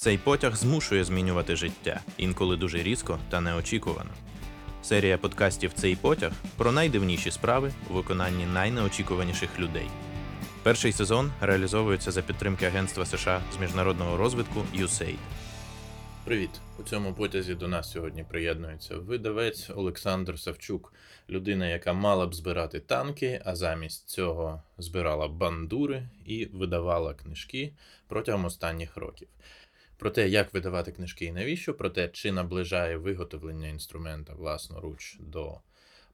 Цей потяг змушує змінювати життя, інколи дуже різко та неочікувано. Серія подкастів Цей потяг про найдивніші справи у виконанні найнеочікуваніших людей. Перший сезон реалізовується за підтримки Агентства США з міжнародного розвитку USAID. Привіт! У цьому потязі до нас сьогодні приєднується видавець Олександр Савчук, людина, яка мала б збирати танки, а замість цього збирала бандури і видавала книжки протягом останніх років. Про те, як видавати книжки і навіщо, про те, чи наближає виготовлення інструмента власноруч до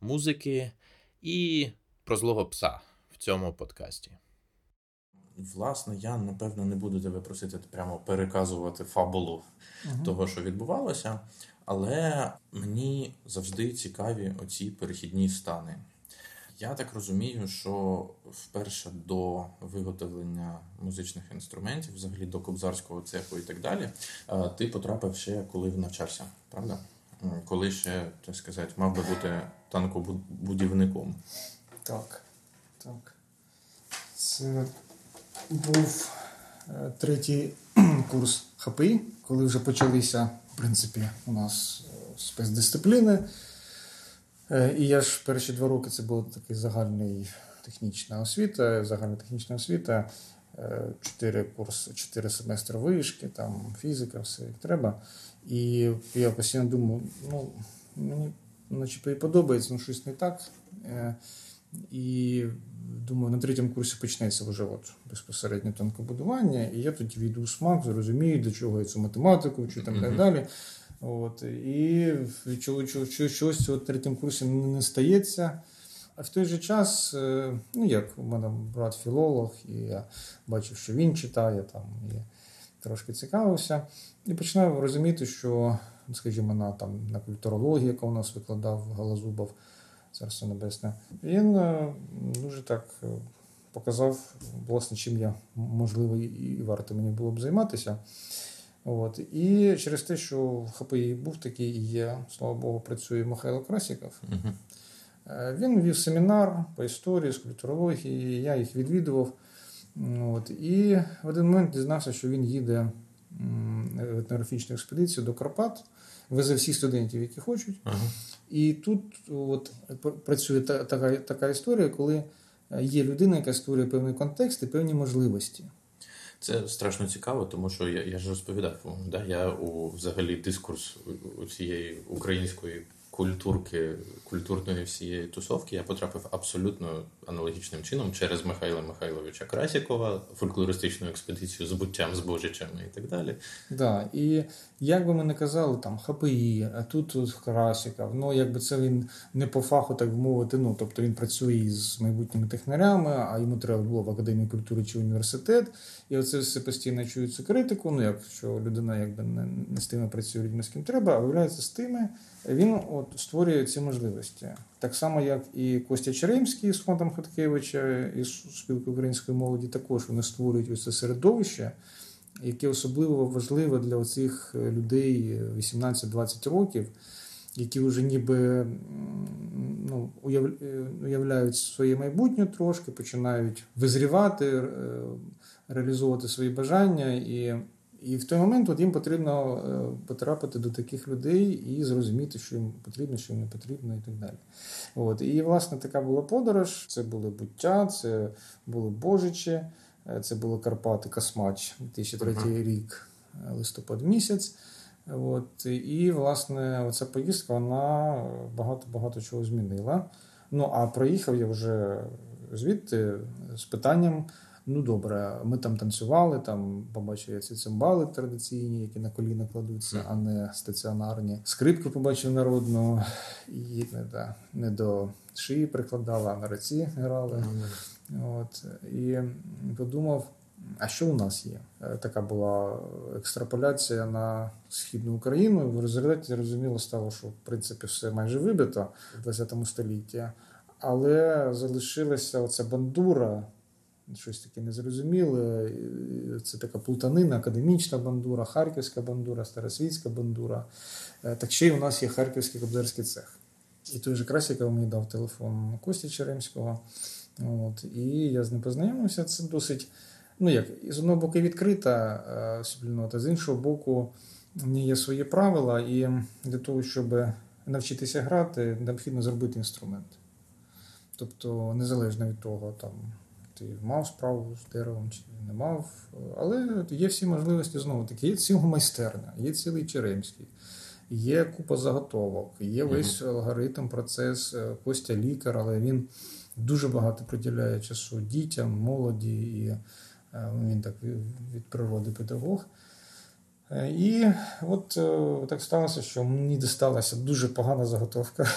музики, і про злого пса в цьому подкасті. Власне, я напевно не буду тебе просити прямо переказувати фабулу uh того, що відбувалося, але мені завжди цікаві оці перехідні стани. Я так розумію, що вперше до виготовлення музичних інструментів, взагалі до кобзарського цеху і так далі, е, ти потрапив ще коли навчався, правда? Коли ще, так сказати, мав би бути танкобудівником. Так, так. Це був е, третій курс ХПІ, коли вже почалися, в принципі, у нас е, спецдисципліни. Е, і я ж перші два роки це була така загальна технічна освіта, загальна технічна освіта, чотири курси, чотири семестри вишки, там фізика, все як треба. І я постійно думав, ну, мені начебто і подобається, ну щось не так. І думаю, на третьому курсі почнеться вже от безпосередньо танкобудування, і я тоді війду у смак, зрозумію, для чого я цю математику, чи там mm-hmm. так далі. От, І щось у третьому курсі не стається. А в той же час, е, ну як у мене брат філолог, і я бачив, що він читає там і трошки цікавився, і починаю розуміти, що, скажімо, на там на культурології, яка у нас викладав Галазубов, Царство Небесне, він е, дуже так е, показав, власне, чим я можливо і варто мені було б займатися. От. І через те, що в ХПІ був такий і є, слава Богу, працює Михайло Красіков. uh Він вів семінар по історії, з культурології, я їх відвідував. От. І в один момент дізнався, що він їде в етнографічну експедицію до Карпат, везе всіх студентів, які хочуть. uh І тут от, працює та, така, така історія, коли є людина, яка створює певний контекст і певні можливості. Це страшно цікаво, тому що я я ж розповідав, да, я у взагалі дискурс у цієї української культурки, культурної всієї тусовки я потрапив абсолютно аналогічним чином через Михайла Михайловича Красікова, фольклористичну експедицію з буттям, з божичами і так далі. Да, І як би ми не казали, там ХПІ, а тут, тут Красіков, ну якби це він не по фаху, так би мовити, ну тобто він працює з майбутніми технарями, а йому треба було в академії культури чи університет. І оце все постійно цю критику. Ну якщо людина якби не, не з тими працює людьми, з ким треба, а виявляється з тими він от створює ці можливості. Так само, як і Костя Черемський з фондом Хаткевича і спілки української молоді, також вони створюють ось це середовище, яке особливо важливе для цих людей 18-20 років, які вже ніби ну, уявляють своє майбутнє трошки, починають визрівати, е, реалізовувати свої бажання і. І в той момент от їм потрібно е, потрапити до таких людей і зрозуміти, що їм потрібно, що їм не потрібно, і так далі. От. І, власне, така була подорож. Це були буття, це були Божичі, е, це були Карпати Космач, 2003 uh-huh. рік, е, листопад місяць. От. І, власне, оця поїздка вона багато-багато чого змінила. Ну, а проїхав я вже звідти з питанням. Ну добре, ми там танцювали, там побачили ці цимбали традиційні, які на коліна кладуться, а не стаціонарні. Скрипку побачив народну і не, да, не до шиї прикладали, а на руці грали. От, І подумав. А що у нас є? Е, така була екстраполяція на східну Україну. В результаті зрозуміло стало, що в принципі все майже вибито в ХХ столітті, але залишилася оця бандура щось таке незрозуміле. Це така плутанина, академічна бандура, харківська бандура, старосвітська бандура. Е, так ще й у нас є Харківський кобзарський цех. І той же Красіков мені дав телефон Кості Черемського. От, І я з ним познайомився. Це досить ну як, з одного боку відкрита е, спільнота, з іншого боку, в ній є свої правила, і для того, щоб навчитися грати, необхідно зробити інструмент. Тобто, незалежно від того, там, ти мав справу з деревом чи не мав, але є всі можливості знову таки. Є ціла майстерня, є цілий Черемський, є купа заготовок, є весь алгоритм, процес е, Костя лікар, але він дуже багато приділяє часу дітям, молоді, і е, він так від природи педагог. Е, І от так сталося, що мені дісталася дуже погана заготовка.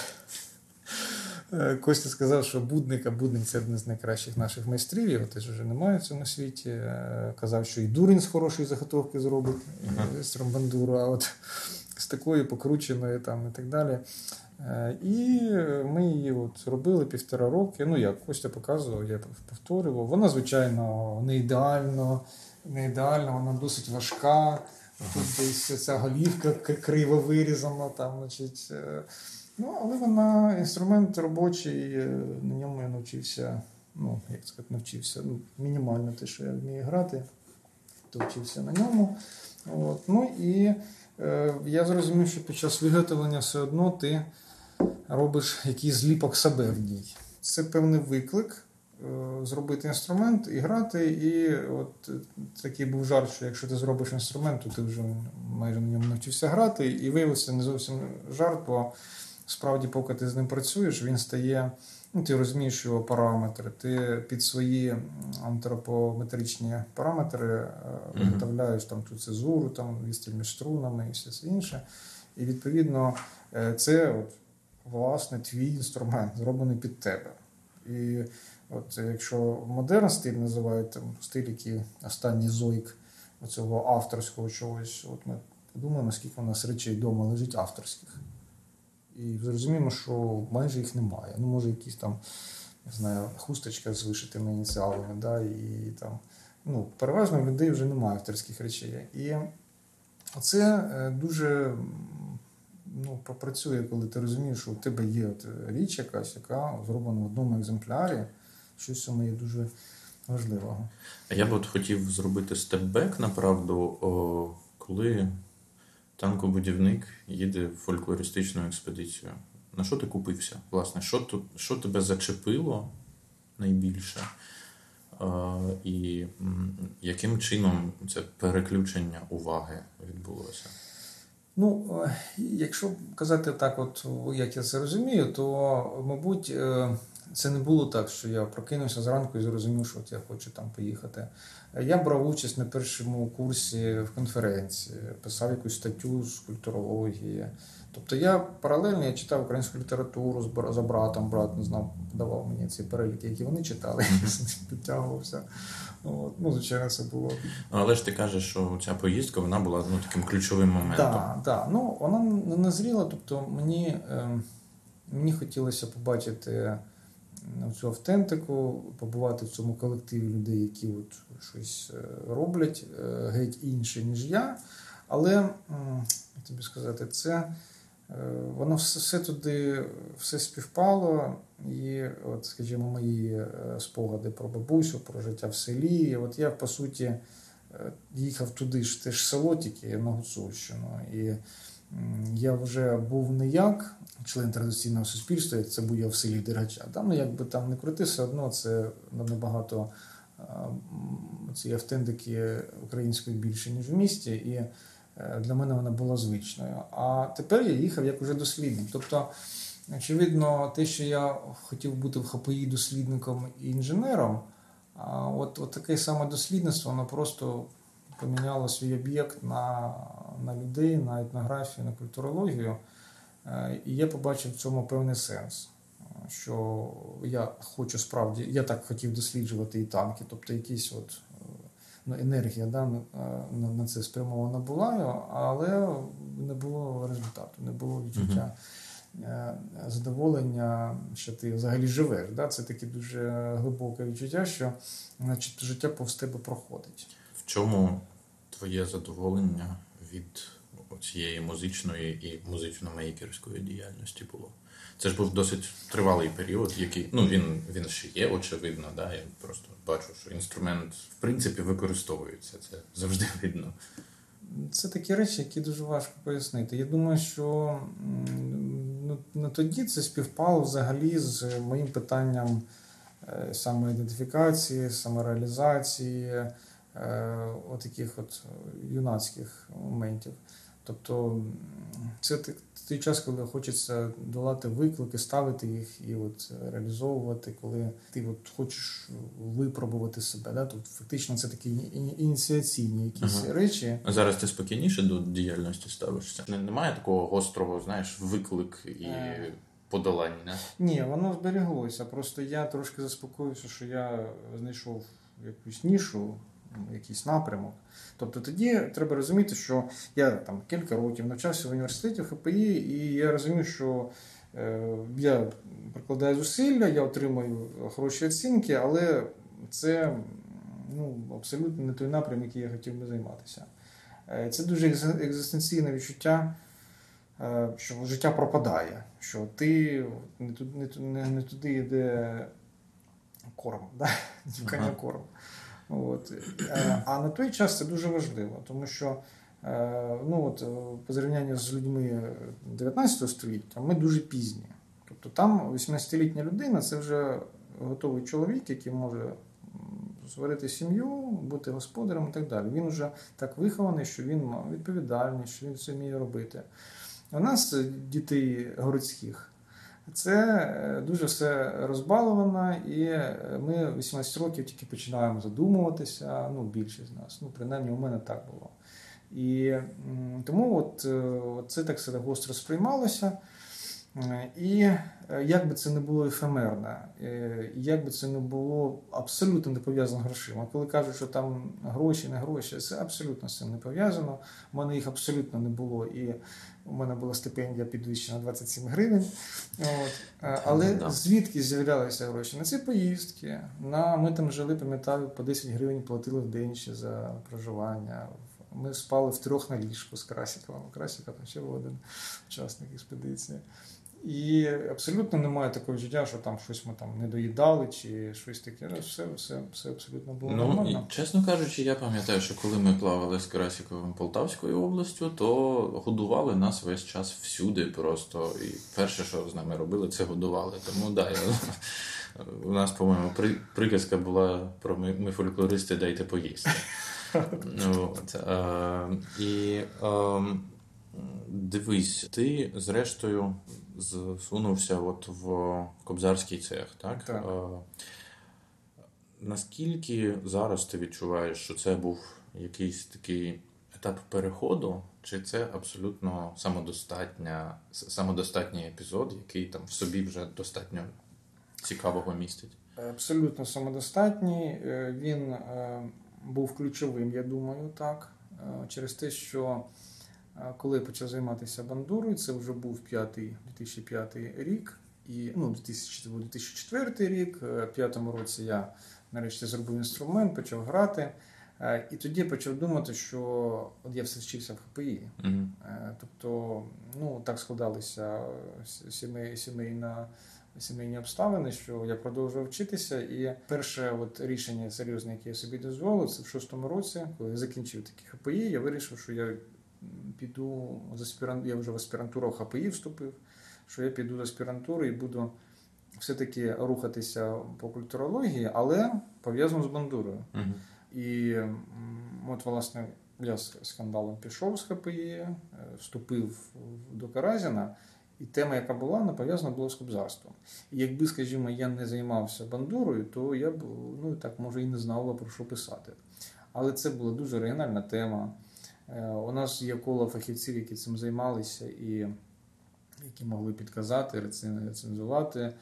Е, Костя сказав, що будник, а будник це один з найкращих наших майстрів, його теж вже немає в цьому світі. Е, Казав, що і дурень з хорошої заготовки зробить е, з тромбандуру, а от з такою покрученою там і так далі. Е, І ми її от робили півтора роки. Ну, як Костя показував, я повторював. Вона, звичайно, не ідеально, не ідеальна, вона досить важка. Тут десь ця голівка криво вирізана, там, значить. Ну, але вона інструмент робочий, е, на ньому я навчився, ну, як сказати, навчився. Ну, мінімально те, що я вмію грати, то вчився на ньому. От. Ну і е, я зрозумів, що під час виготовлення все одно ти робиш якийсь зліпок себе в ній. Це певний виклик. е, Зробити інструмент і грати, і от е, такий був жарт, що якщо ти зробиш інструмент, то ти вже майже на ньому навчився грати, і виявився не зовсім жарт, бо справді, поки ти з ним працюєш, він стає. Ну, ти розумієш його параметри, ти під свої антропометричні параметри е, виготовляєш там ту цезуру, там відстіль між струнами і все це інше. І відповідно е, це от, власне твій інструмент, зроблений під тебе. І от якщо модерн стиль називають там стиль, який останній зойк цього авторського чогось, от ми подумаємо, скільки у нас речей вдома лежить авторських. І зрозуміємо, що майже їх немає. Ну, може, якісь там, не знаю, хусточка з вишитими ініціалами, да, і там. Ну, переважно людей вже немає авторських речей. І це е, дуже ну, попрацює, коли ти розумієш, що у тебе є от річ якась, яка зроблена в одному екземплярі. Щось цьому є дуже важливого. Я б от хотів зробити степбек, направду, коли танкобудівник їде в фольклористичну експедицію. На що ти купився? Власне, що, що тебе зачепило найбільше? І яким чином це переключення уваги відбулося? Ну, е, якщо казати так, от як я це розумію, то, мабуть, е, це не було так, що я прокинувся зранку і зрозумів, що от я хочу там поїхати. Я брав участь на першому курсі в конференції, писав якусь статтю з культурології. Тобто я паралельно я читав українську літературу за братом, брат не знав, давав мені ці переліки, які вони читали, я підтягувався. От. Ну, звичайно, це було Але ж ти кажеш, що ця поїздка вона була ну, таким ключовим моментом. Так, так. Ну, вона не назріла, тобто мені, е, мені хотілося побачити цю автентику, побувати в цьому колективі людей, які от щось е, роблять е, геть інше, ніж я. Але, як тобі сказати, це е, воно все, все туди все співпало. І, от, скажімо, мої спогади про бабусю, про життя в селі. От я, по суті, їхав туди ж теж село, тільки на Гуцульщину. І я вже був не як член традиційного суспільства, як це був я в селі Дергача. Там, ну, якби там не крути, все одно це набагато цієї автентики української більше, ніж в місті. І е, для мене вона була звичною. А тепер я їхав як уже дослідник. Тобто, очевидно, те, що я хотів бути в ХПІ дослідником і інженером, от, от таке саме дослідництво, воно просто поміняло свій об'єкт на, на людей, на етнографію, на культурологію. Е, І я побачив в цьому певний сенс. е, Що я хочу справді, я так хотів досліджувати і танки, тобто якісь от е, ну, енергія да, на, на, це спрямована була, але не було результату, не було відчуття е, задоволення, що ти взагалі живеш. Да? Це таке дуже глибоке відчуття, що значить, життя повз тебе проходить. Чому твоє задоволення від цієї музичної і музично-мейкерської діяльності було. Це ж був досить тривалий період, який ну він, він ще є, очевидно. Да? Я просто бачу, що інструмент в принципі використовується. Це завжди видно. Це такі речі, які дуже важко пояснити. Я думаю, що ну, на тоді це співпало взагалі з моїм питанням е, самоідентифікації, самореалізації, отаких от юнацьких моментів. Тобто це той час, коли хочеться долати виклики, ставити їх і от реалізовувати, коли ти от хочеш випробувати себе. Да? Тобто фактично це такі ініціаційні якісь ага. речі. А зараз ти спокійніше до діяльності ставишся? Немає такого гострого, знаєш, виклик і. Е... Подолання? Ні, воно зберіглося. Просто я трошки заспокоюся, що я знайшов якусь нішу, якийсь напрямок. Тобто тоді треба розуміти, що я там кілька років навчався в університеті в ХПІ, і я розумію, що е, я прикладаю зусилля, я отримую хороші оцінки, але це ну, абсолютно не той напрям, який я хотів би займатися. Е, це дуже екзистенційне відчуття. Е, що життя пропадає, що ти не туди, не, не туди йде корм, да? ага. корм. От. Е, а на той час це дуже важливо, тому що е, ну, от, по зрівнянню з людьми 19 століття ми дуже пізні. Тобто там 18-літня людина це вже готовий чоловік, який може створити сім'ю, бути господарем і так далі. Він вже так вихований, що він відповідальний, що він це вміє робити. У нас дітей городських. Це е, дуже все розбаловано, і е, ми 18 років тільки починаємо задумуватися. Ну, більшість з нас. Ну, принаймні, у мене так було. І тому е, от це так все гостро сприймалося. І як би це не було ефемерно, як би це не було абсолютно не пов'язано з грошима. Коли кажуть, що там гроші, не гроші, це абсолютно з цим не пов'язано. У мене їх абсолютно не було. І у мене була стипендія підвищена 27 гривень. От. Але звідки з'являлися гроші? На ці поїздки. На, Ми там жили, пам'ятаю, по 10 гривень платили в день ще за проживання. Ми спали в трьох на ліжку з Красіковим. Красіка там ще був один учасник експедиції. І абсолютно немає такого життя, що там щось ми там не доїдали чи щось таке. Все все, все абсолютно було ну, нормально. І, чесно кажучи, я пам'ятаю, що коли ми плавали з Красіковим Полтавською областю, то годували нас весь час всюди. Просто і перше, що з нами робили, це годували. Тому да, я, у нас, по-моєму, при, приказка була про ми, ми фольклористи, дайте поїсти. Ну, от, а, і а, Дивись, ти зрештою зсунувся от в кобзарський цех, так? так. Наскільки зараз ти відчуваєш, що це був якийсь такий етап переходу, чи це абсолютно самодостатня, самодостатній епізод, який там в собі вже достатньо цікавого містить? Абсолютно самодостатній. Е, він е, був ключовим, я думаю, так. Е, через те, що коли я почав займатися бандурою, це вже був 5, 2005 рік, і ну, 2004 рік. Е, в п'ятому році я нарешті зробив інструмент, почав грати. Е, і тоді я почав думати, що от я все вчився в ХПІ. Mm-hmm. Тобто, ну так складалися сімей, сімейна. Сімейні обставини, що я продовжував вчитися, і перше от рішення серйозне, яке я собі дозволив, це в шостому році, коли я закінчив такі ХПІ, я вирішив, що я піду з аспірант... я вже в аспірантуру ХПІ вступив, що я піду з аспірантури і буду все-таки рухатися по культурології, але пов'язано з бандурою. Uh-huh. І от, власне, я з скандалом пішов з ХПІ, е, вступив до Каразіна. І тема, яка була, вона пов'язана була з кобзарством. І якби, скажімо, я не займався бандурою, то я б ну так може і не знав про що писати. Але це була дуже оригінальна тема. Е, у нас є коло фахівців, які цим займалися і які могли підказати, рецензувати.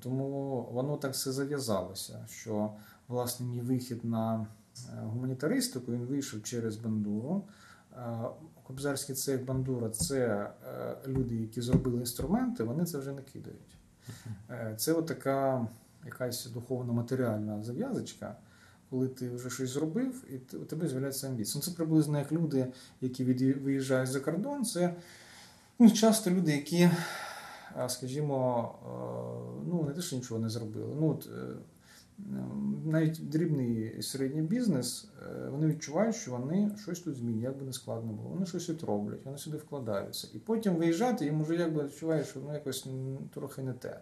Тому воно так все зав'язалося, що власне мій вихід на е, гуманітаристику він вийшов через бандуру. Е, кобзарський цех бандура це люди, які зробили інструменти, вони це вже не кидають. Це от така якась духовно-матеріальна зав'язочка коли ти вже щось зробив, і у тебе з'являється амбіція. Ну, це приблизно як люди, які виїжджають за кордон. Це ну, часто люди, які, скажімо, ну не те, що нічого не зробили. Ну, от, е, навіть дрібний і середній бізнес, е, вони відчувають, що вони щось тут змінюють, як би не складно було. Вони щось тут роблять, вони сюди вкладаються. І потім виїжджати, їм вже якби відчувають, що ну, якось трохи не те.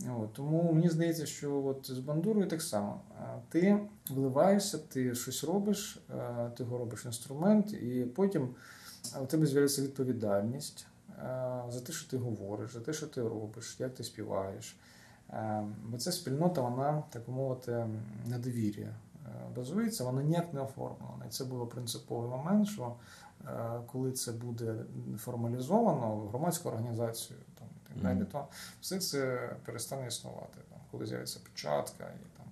От, тому мені здається, що от з бандурою так само. Ти вливаєшся, ти щось робиш, ти його робиш інструмент, і потім у тебе з'являється відповідальність за те, що ти говориш, за те, що ти робиш, як ти співаєш. Бо ця спільнота, вона, так мовити, на довір'я е, базується, вона ніяк не оформлена. І це було принциповий момент, що е, коли це буде формалізовано в громадську організацію далі, Мгм. то все це перестане існувати, там, коли з'явиться печатка і там.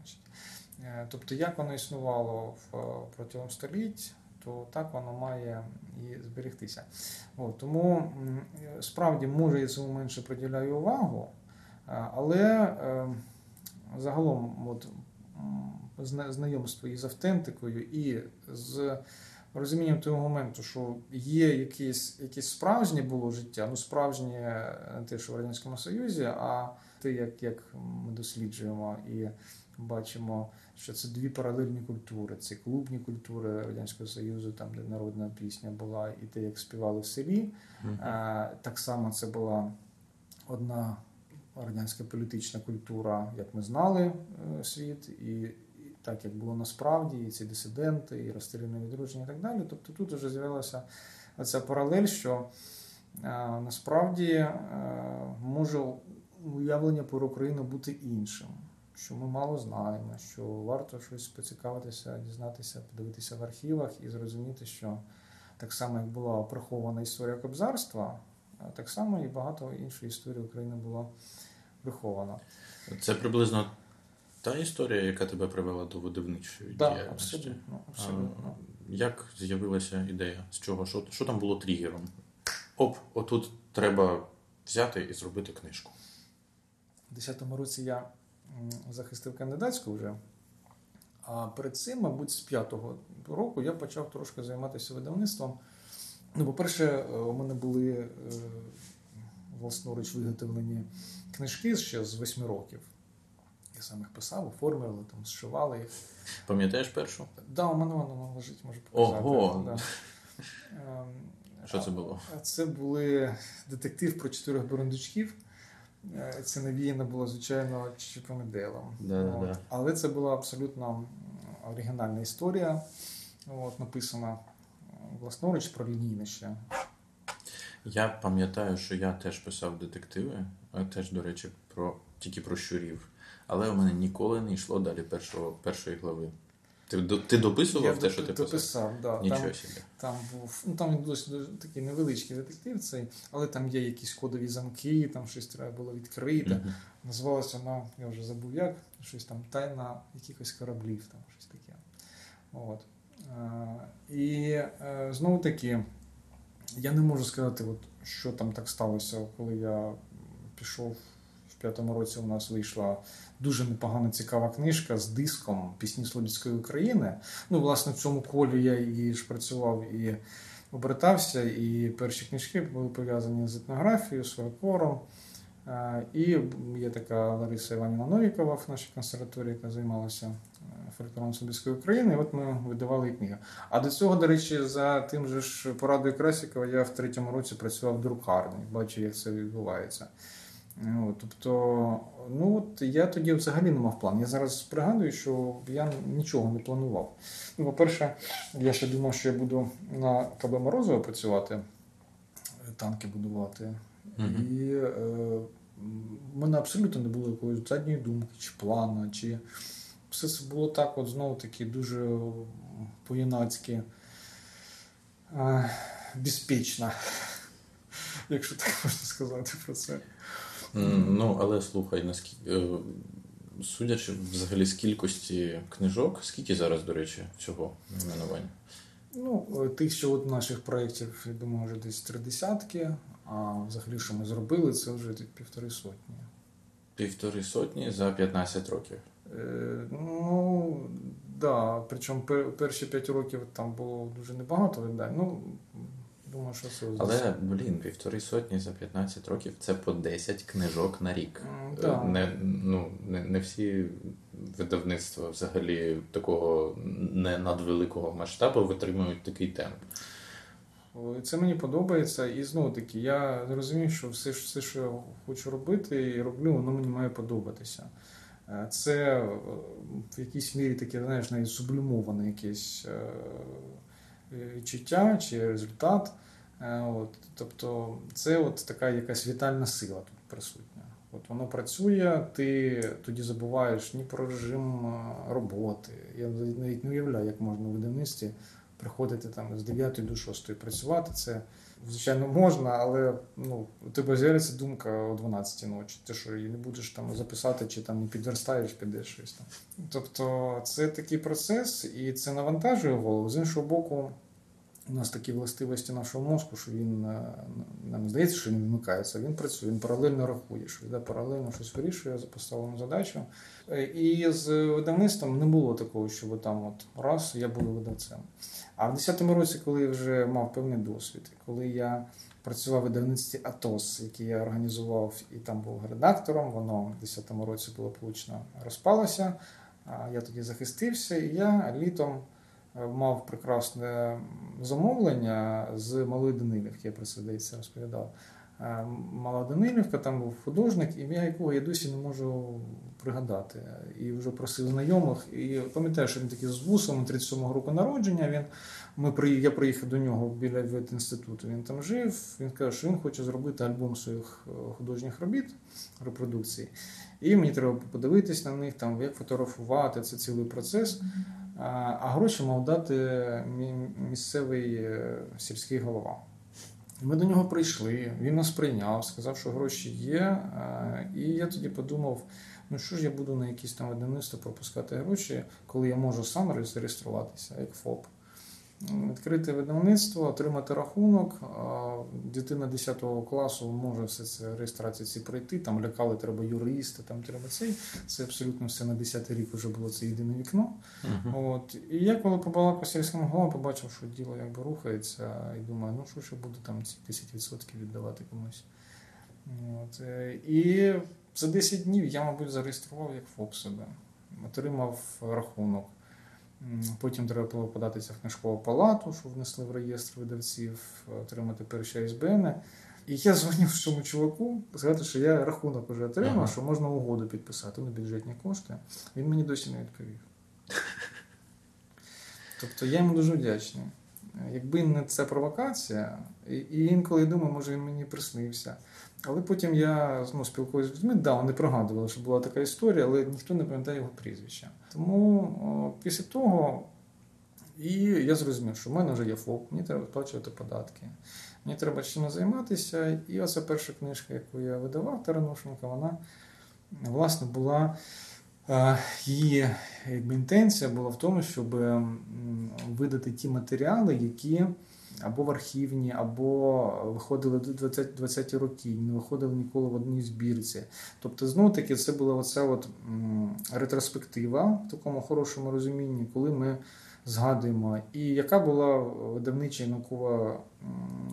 Е, Тобто, як воно існувало в, е, протягом століть, то так воно має і зберегтися. От, тому справді може я цьому менше приділяю увагу, е, але загалом от, знайомство із автентикою і з розумінням того моменту, що є якесь, якесь справжнє було життя, ну справжнє не те, що в Радянському Союзі, а те, як, як ми досліджуємо і бачимо, що це дві паралельні культури: це клубні культури Радянського Союзу, там де народна пісня була, і те, як співали в селі. Е, Так само це була одна радянська політична культура, як ми знали е, світ, і так як було насправді, і ці дисиденти, і розстріляне відродження, і так далі. Тобто тут вже з'явилася ця паралель, що е, насправді е, може уявлення про Україну бути іншим. Що ми мало знаємо, що варто щось поцікавитися, дізнатися, подивитися в архівах і зрозуміти, що так само, як була прихована історія кобзарства, так само і багато іншої історії України було приховано. Це приблизно та історія, яка тебе привела до видавничої Так, діяльності. абсолютно. А. Як з'явилася ідея? З чого? Що, що там було тригером? Оп, отут треба взяти і зробити книжку. У 10-му році я захистив кандидатську вже. А перед цим, мабуть, з п'ятого року я почав трошки займатися видавництвом. Ну, по-перше, е, у мене були е, власноруч виготовлені книжки ще з восьми років. Їх писав, оформлювали, там, зшивали їх. Пам'ятаєш першу? Да, у мене воно лежить, можу показати. Ого! Да. Ем, Що це було? Це були детектив про чотирьох бурундучків. Е, Це навіяно було, звичайно, Чіпомеделом. Да-да-да. Але це була абсолютно оригінальна історія, от, написана власноруч про лінійне ще. Я пам'ятаю, що я теж писав детективи, а теж, до речі, про тільки про щурів. Але у мене ніколи не йшло далі першого, першої глави. Ти, до- ти дописував те, що ти писав? дописав, да. Нічого Там, собі. там був, ну там досить такий невеличкий детектив, цей, але там є якісь кодові замки, там щось треба було відкрити. Мгм. Називалася вона, я вже забув як, щось там тайна якихось кораблів, там щось таке. От. Е, і е, знову таки, я не можу сказати, от, що там так сталося, коли я пішов в п'ятому році. У нас вийшла дуже непогана цікава книжка з диском Пісні Слобідської України. Ну, власне, в цьому колі я і ж працював і обертався, і перші книжки були пов'язані з етнографією, з фольклором. Е, І є така Лариса Іванівна Новікова в нашій консерваторії, яка займалася е, фольклором Слобідської України. І от ми видавали її книгу. А до цього, до речі, за тим же ж порадою Красікова я в третьому році працював в друкарні, бачу, як це відбувається. Тобто, ну от я тоді взагалі не мав план. Я зараз пригадую, що я нічого не планував. Ну, по-перше, я ще думав, що я буду на КБ Морозова працювати, танки будувати. Мгм. І е, в мене абсолютно не було якоїсь задньої думки, чи плана, чи все це було так, от знову таки, дуже по-юнацьки е, безпечно, якщо так можна сказати про це. М, Ну, але слухай, наскільки. е, Судячи взагалі з кількості книжок, скільки зараз, до речі, всього найменувань? Ну, е, тих, що от наших проєктів, я думаю, вже десь три десятки, а взагалі, що ми зробили, це вже півтори сотні. Півтори сотні за 15 років. Е, Ну, да, причому пер- перші 5 років там було дуже небагато видань. Ну, думаю, що це Але, блін, півтори сотні за 15 років це по 10 книжок на рік. Да. Не, ну, не, не всі видавництва взагалі такого не надвеликого масштабу витримують такий темп. Це мені подобається, і знову таки, я зрозумів, що все, все, що я хочу робити і роблю, воно мені має подобатися. Е, Це е, в якійсь мірі таке, знаєш, навіть сублімоване якесь е, е, відчуття чи результат. Е, От, тобто, це от така якась вітальна сила тут присутня. От воно працює, ти тоді забуваєш ні про режим е, роботи. Я навіть не уявляю, як можна в видавництві приходити там з 9 до 6 працювати. Це звичайно можна, але ну, у тебе з'явиться думка о 12 ночі. Ти що її не будеш там записати, чи там підверстаєш, підеш щось там. Тобто це такий процес, і це навантажує голову. З іншого боку, у нас такі властивості нашого мозку, що він е, нам здається, що він вмикається, він працює, він паралельно рахує, що йде паралельно щось вирішує за поставлену задачу. Е, І з видавництвом не було такого, що там от раз я буду видавцем. А в 10-му році, коли я вже мав певний досвід, коли я працював в видавництві Атос, який я організував і там був редактором, воно в 10-му році було получно розпалося. Я тоді захистився, і я літом мав прекрасне замовлення з малої Данилівки, я про це здається розповідав. Е, Мала Данилівка, там був художник, ім'я якого я досі не можу пригадати. І вже просив знайомих. І пам'ятаю, що він такий з вусом, 37-го року народження. Він, ми при, я приїхав до нього біля інституту. Він там жив. Він каже, що він хоче зробити альбом своїх е, художніх робіт, репродукцій. І мені треба подивитись на них, там, як фотографувати, це цілий процес. А, гроші мав дати мі- місцевий е, сільський голова. Ми до нього прийшли, він нас прийняв, сказав, що гроші є. е, І я тоді подумав: ну що ж я буду на якісь там видавництво пропускати гроші, коли я можу сам зареєструватися, як ФОП. Відкрити видавництво, отримати рахунок. Дитина 10 класу може все це реєстрації ці пройти. Там лякали, треба юриста, там треба цей. Це абсолютно все на 10 рік вже було це єдине вікно. От. І я коли побалакав з сільським головою, побачив, що діло якби рухається, і думаю, ну що ж я буду там ці 10% віддавати комусь. От. е, І за 10 днів я, мабуть, зареєстрував як ФОП себе, отримав рахунок. Потім треба було податися в книжкову палату, що внесли в реєстр видавців, отримати перші АСБН. І я дзвонив цьому чуваку, сказати, що я рахунок вже отримав, Ага. що можна угоду підписати на бюджетні кошти. Він мені досі не відповів. Тобто я йому дуже вдячний. Якби не ця провокація, і, і інколи думаю, може він мені приснився. Але потім я ну, спілкуюся з людьми, да, вони пригадували, що була така історія, але ніхто не пам'ятає його прізвища. Тому о, після того і я зрозумів, що в мене вже є ФОП, мені треба сплачувати податки. Мені треба чим займатися. І оця перша книжка, яку я видавав, Таранушенка, вона власне була. Е, Її якби, інтенція була в тому, щоб видати ті матеріали, які або в архівні, або виходили до 20, 20 роки, не виходили ніколи в одній збірці. Тобто, знову таки, це була оця от ретроспектива в такому хорошому розумінні, коли ми згадуємо, і яка була видавнича і наукова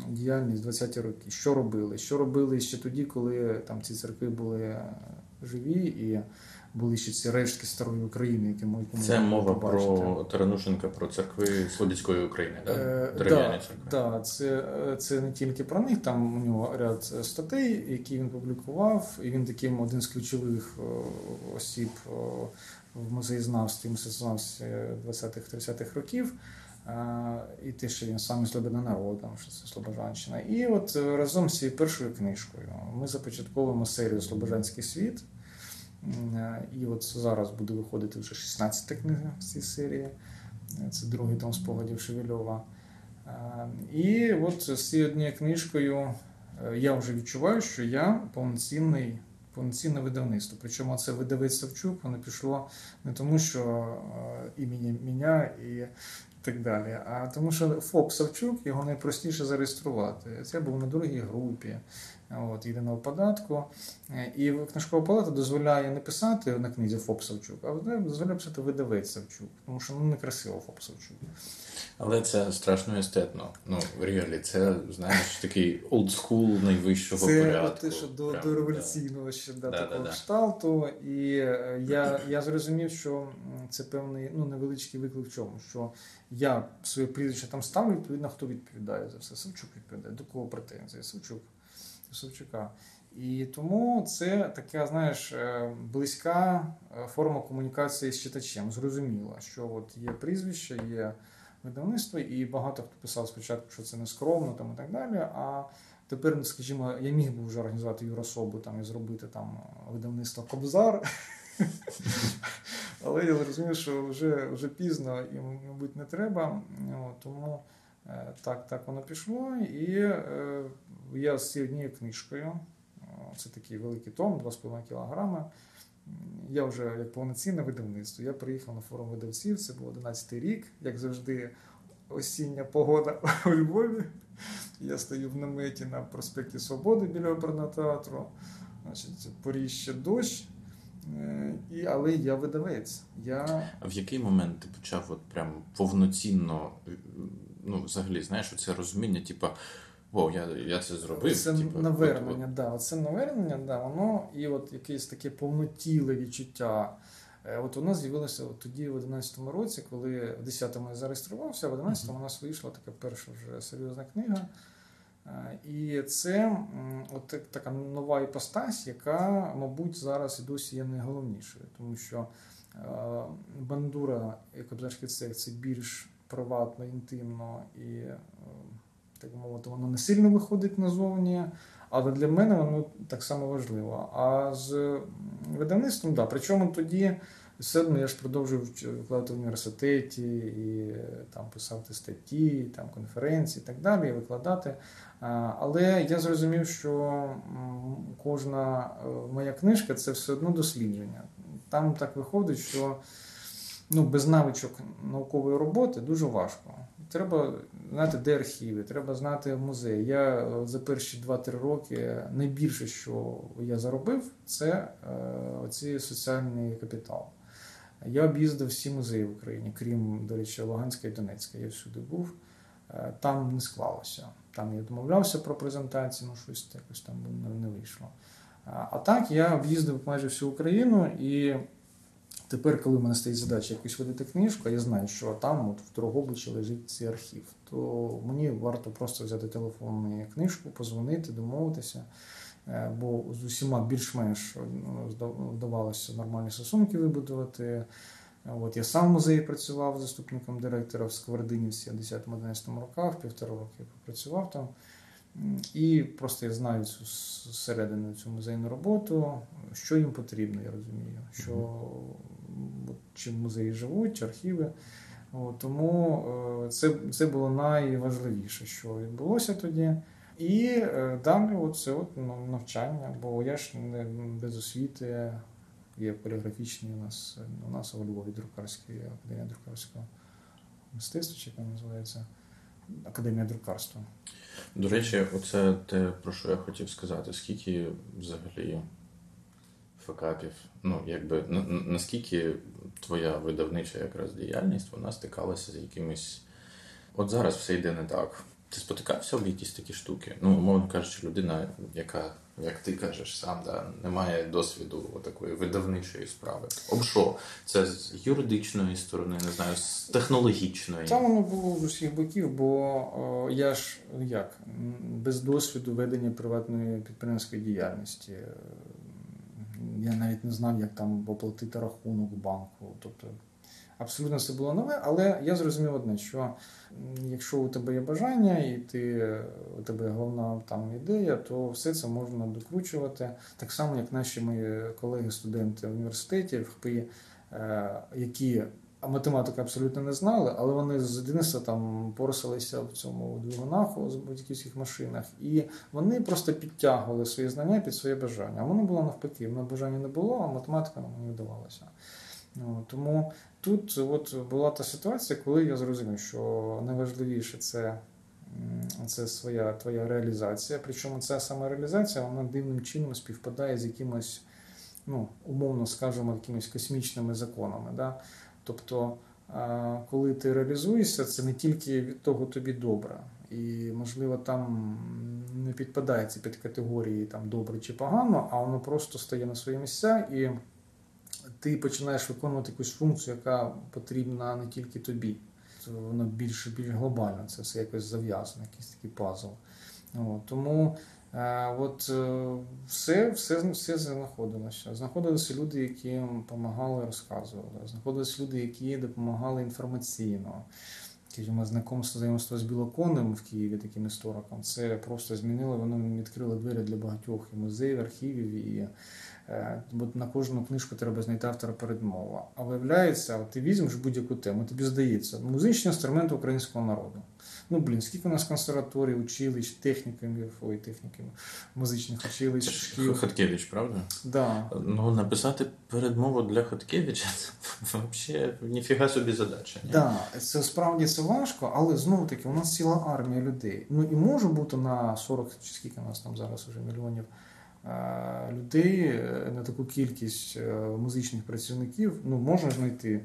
діяльність 20-ті роки, що робили, що робили ще тоді, коли там ці церкви були живі і були ще ці рештки старої України, які ми Це мова побачити. про Таранушенка, про церкви Слобідської України, Е, да? дерев'яні да, церкви. да, це, це не тільки про них, там у нього ряд статей, які він публікував, і він таким один з ключових е, осіб е, в музеєзнавстві, мистецтвознавстві 20-30-х років. Е, І те, що він сам Слобода народом, що це Слобожанщина. І от е, разом з цією першою книжкою ми започатковуємо серію Слобожанський світ. Е, І от зараз буде виходити вже 16 книга в цій серії. Е, Це другий том спогадів Шевельова. Е, І от з цією однією книжкою я вже відчуваю, що я повноцінний, повноцінне видавництво. Причому це видавець Савчук, воно пішло не тому, що імені мене і так далі, а тому, що ФОП Савчук його найпростіше зареєструвати. Це був на другій групі. От, єдиного податку. Е, І книжкова палата дозволяє не писати на книзі ФОП Савчук, а дозволяє писати видавець Савчук, тому що ну, некрасиво ФОП Савчук. Але це страшно естетно. Ну, в реалі, це, знаєш, такий олдскул найвищого Це порядку. те, що до, Прям, до революційного ще да, Да, такого да, да. кшталту. І е, я, я зрозумів, що це певний ну, невеличкий виклик в чому, що я своє прізвище там ставлю, відповідно, хто відповідає за все. Савчук відповідає. До кого претензії? Савчук. Савчука. І тому це така, знаєш, е, близька е, форма комунікації з читачем. Зрозуміло, що от є прізвище, є видавництво, і багато хто писав спочатку, що це не скромно там і так далі. А тепер, скажімо, я міг би вже організувати юрособу там і зробити там видавництво Кобзар. Але я зрозумів, що вже, вже пізно і, мабуть, не треба. Тому е, так, так воно пішло. І я з однією книжкою, це такий великий том, 2,5 кілограми. Я вже як повноцінне видавництво. Я приїхав на форум видавців, це був 11 рік, як завжди, осіння погода у Львові. Я стою в наметі на проспекті Свободи біля оперного театру. Значить, поріще дощ. Е, І, але я видавець. Я А в який момент ти почав от прям повноцінно, ну, взагалі, знаєш, це розуміння, типа, о, я, я це зробив. це типа, навернення, от- да, це навернення, да, воно і от якесь таке повнотіле відчуття. Е, От у нас з'явилося от тоді, в 11-му році, коли в 10-му я зареєструвався, в 11-му у нас вийшла така перша вже серйозна книга. Е, І це от така нова іпостась, яка, мабуть, зараз і досі є найголовнішою, тому що е, бандура і кобзарський цех це більш приватно, інтимно і, так мовити, воно не сильно виходить назовні. Але для мене воно так само важливо. А з видавництвом, да. Причому тоді все одно я ж продовжував вч- викладати в університеті і там писати статті, там конференції і так далі, і викладати. Але я зрозумів, що кожна е, моя книжка це все одно дослідження. Там так виходить, що ну, без навичок наукової роботи дуже важко. Треба знати, де архіви, треба знати музей. Я е, за перші 2-3 роки найбільше, що я заробив, це е, оці соціальний капітал. Я об'їздив всі музеї в Україні, крім, до речі, Луганська і Донецька. Я всюди був. Е, Там не склалося. Там я домовлявся про презентацію, ну щось якось там не, вийшло. А так я об'їздив майже всю Україну і. Тепер, коли в мене стоїть задача якусь видати книжку, я знаю, що там, от в Дрогобичі, лежить цей архів, то мені варто просто взяти телефон і книжку, позвонити, домовитися. Е, Бо з усіма більш-менш ну, вдавалося нормальні стосунки вибудувати. От я сам в музеї працював заступником директора в Сковородинівці в 10-11 роках, півтора роки попрацював там. І просто я знаю цю зсередину цю музейну роботу, що їм потрібно, я розумію, що чим музеї живуть, архіви. От, тому е, це, це було найважливіше, що відбулося тоді. І е, далі це от ну, навчання, бо я ж не без освіти, є поліграфічні у нас у нас у Львові друкарські академія друкарського мистецтва, чи як називається Академія друкарства. До речі, оце те, про що я хотів сказати. Скільки взагалі факапів, ну, якби на- на- наскільки твоя видавнича якраз діяльність вона стикалася з якимись. От зараз все йде не так. Ти спотикався об якісь такі штуки? Ну, умовно кажучи, людина, яка, як ти кажеш сам, да, не має досвіду такої видавничої справи. Об що? Це з юридичної сторони, не знаю, з технологічної. Там воно було з усіх боків, бо о, я ж ну, як без досвіду ведення приватної підприємської діяльності. Я навіть не знав, як там оплатити рахунок банку. Тобто абсолютно все було нове, але я зрозумів одне, що якщо у тебе є бажання і ти, у тебе головна там ідея, то все це можна докручувати. Так само, як наші мої колеги-студенти в університеті в ХПІ, е, які а математику абсолютно не знали, але вони з дитинства там порсилися в цьому двигунах з будь-яких машинах, і вони просто підтягували свої знання під своє бажання. А воно було навпаки. В мене бажання не було, а математика нам не вдавалася. Ну, тому тут от була та ситуація, коли я зрозумів, що найважливіше це це своя твоя реалізація. Причому ця сама реалізація вона дивним чином співпадає з якимось, ну, умовно скажемо, якимись космічними законами. Да? Тобто, е, коли ти реалізуєшся, це не тільки від того тобі добре. І, можливо, там не підпадається під категорії там добре чи погано, а воно просто стає на свої місця, і ти починаєш виконувати якусь функцію, яка потрібна не тільки тобі. Це Воно більш, більш глобально, це все якось зав'язано, якийсь такий пазл. От, тому от, е, все, все, все знаходилося. Знаходилися люди, які допомагали, розказували. Знаходилися люди, які допомагали інформаційно. Скажімо, знакомство знайомство з Білоконем в Києві таким істориком. Це просто змінило, воно відкрило двері для багатьох і музеїв, архівів, і е, бо на кожну книжку треба знайти автора передмова. А виявляється, ти візьмеш будь-яку тему, тобі здається, музичні інструменти українського народу. Ну, блін, скільки у нас консерваторій, училищ, технікумів, ой, технікумів, музичних училищ, Це шкіл. Хаткевич, правда? Да. Ну, написати передмову для Хаткевича це взагалі ніфіга собі задача. ні? Да, це справді це важко, але знову таки у нас ціла армія людей. Ну і може бути на 40 чи скільки у нас там зараз вже мільйонів е, людей е, на таку кількість е, музичних працівників. Ну можна знайти.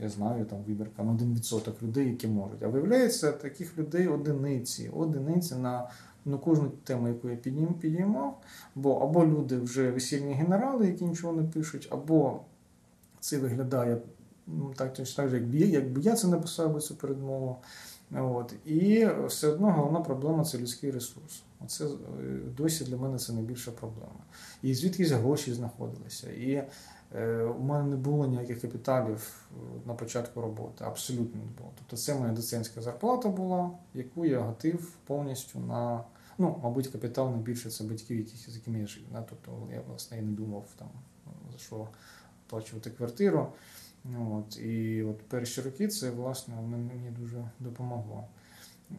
Я знаю, там вибірка на 1% людей, які можуть. А виявляється, таких людей одиниці, одиниці на ну, кожну тему, яку я підіймав, бо або люди вже весільні генерали, які нічого не пишуть, або це виглядає так, точно так же, якби, якби я це написав би цю передмову. От. І все одно головна проблема це людський ресурс. Оце е, досі для мене це найбільша проблема. І звідкись гроші знаходилися. І е, у мене не було ніяких капіталів е, на початку роботи. Абсолютно не було. Тобто це моя доцентська зарплата була, яку я гатив повністю на. Ну, мабуть, капітал найбільше це батьків, яких, з якими я жив. Тобто я власне і не думав там, за що оплачувати квартиру. Ну, От, і от перші роки це власне мені дуже допомогло.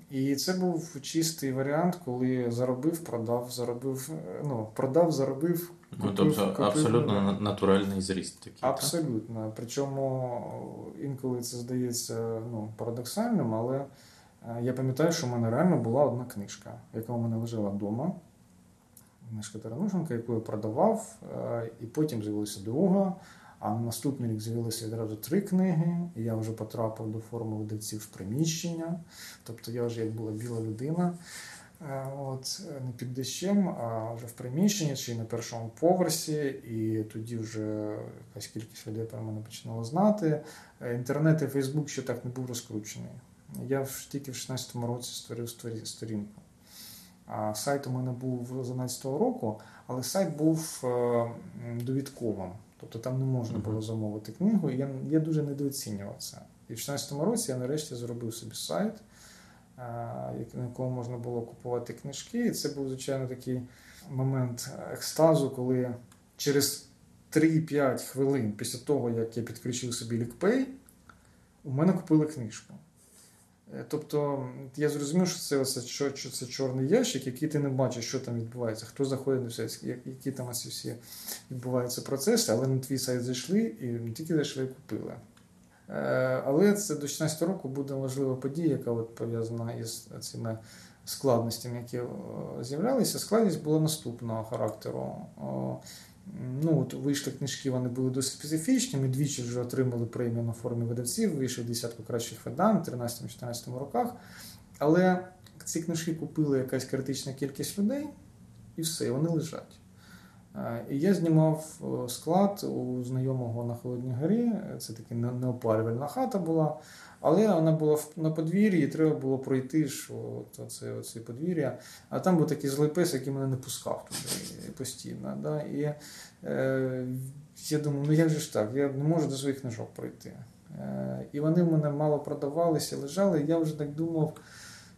І це був чистий варіант, коли заробив, продав, заробив, е, ну, продав, заробив. Ну, тобто купив, абсолютно ну, на- натуральний зріст такий. так? Абсолютно. Причому інколи це здається ну, парадоксальним, але е, я пам'ятаю, що в мене реально була одна книжка, яка у мене лежала вдома. Книжка Таранушенка, яку я продавав, е, і потім з'явилася друга. А на наступний рік з'явилося відразу три книги, і я вже потрапив до форми видавців в приміщення. Тобто я вже як була біла людина. Е, От, е, не під дощем, а вже в приміщенні чи на першому поверсі, і тоді вже якась кількість людей про мене починала знати. Е, Інтернет і Фейсбук ще так не був розкручений. Я тільки в 16-му році створив сторі- сторінку. А сайт у мене був з 11-го року, але сайт був довідковим. Тобто там не можна було замовити книгу. І я, я дуже недооцінював це. І в 16-му році я нарешті зробив собі сайт, е, на якому можна було купувати книжки. І це був, звичайно, такий момент екстазу, коли через 3-5 хвилин після того, як я підключив собі лікпей, у мене купили книжку. Е, Тобто я зрозумів, що це, оце, що, що це чорний ящик, який ти не бачиш, що там відбувається, хто заходить на все, які там ці всі відбуваються процеси, але на твій сайт зайшли і не тільки зайшли, і купили. Е, Але це до 16 року буде важлива подія, яка от пов'язана із цими складностями, які з'являлися. Складність була наступного характеру. Ну, от вийшли книжки, вони були досить специфічні. Ми двічі вже отримали премію на форумі видавців, вийшли десятку кращих видань в 13-14 роках. Але ці книжки купили якась критична кількість людей, і все, вони лежать. Е, І я знімав е, склад у знайомого на Холодній горі. Це така неопалювальна хата була, але вона була на подвір'ї, треба було пройти ж от оце, подвір'я. А там був такий злий пес, який мене не пускав туди постійно. Да? І е, я думаю, ну як же ж так? Я не можу до своїх книжок пройти. Е, і вони в мене мало продавалися, лежали. І я вже так думав.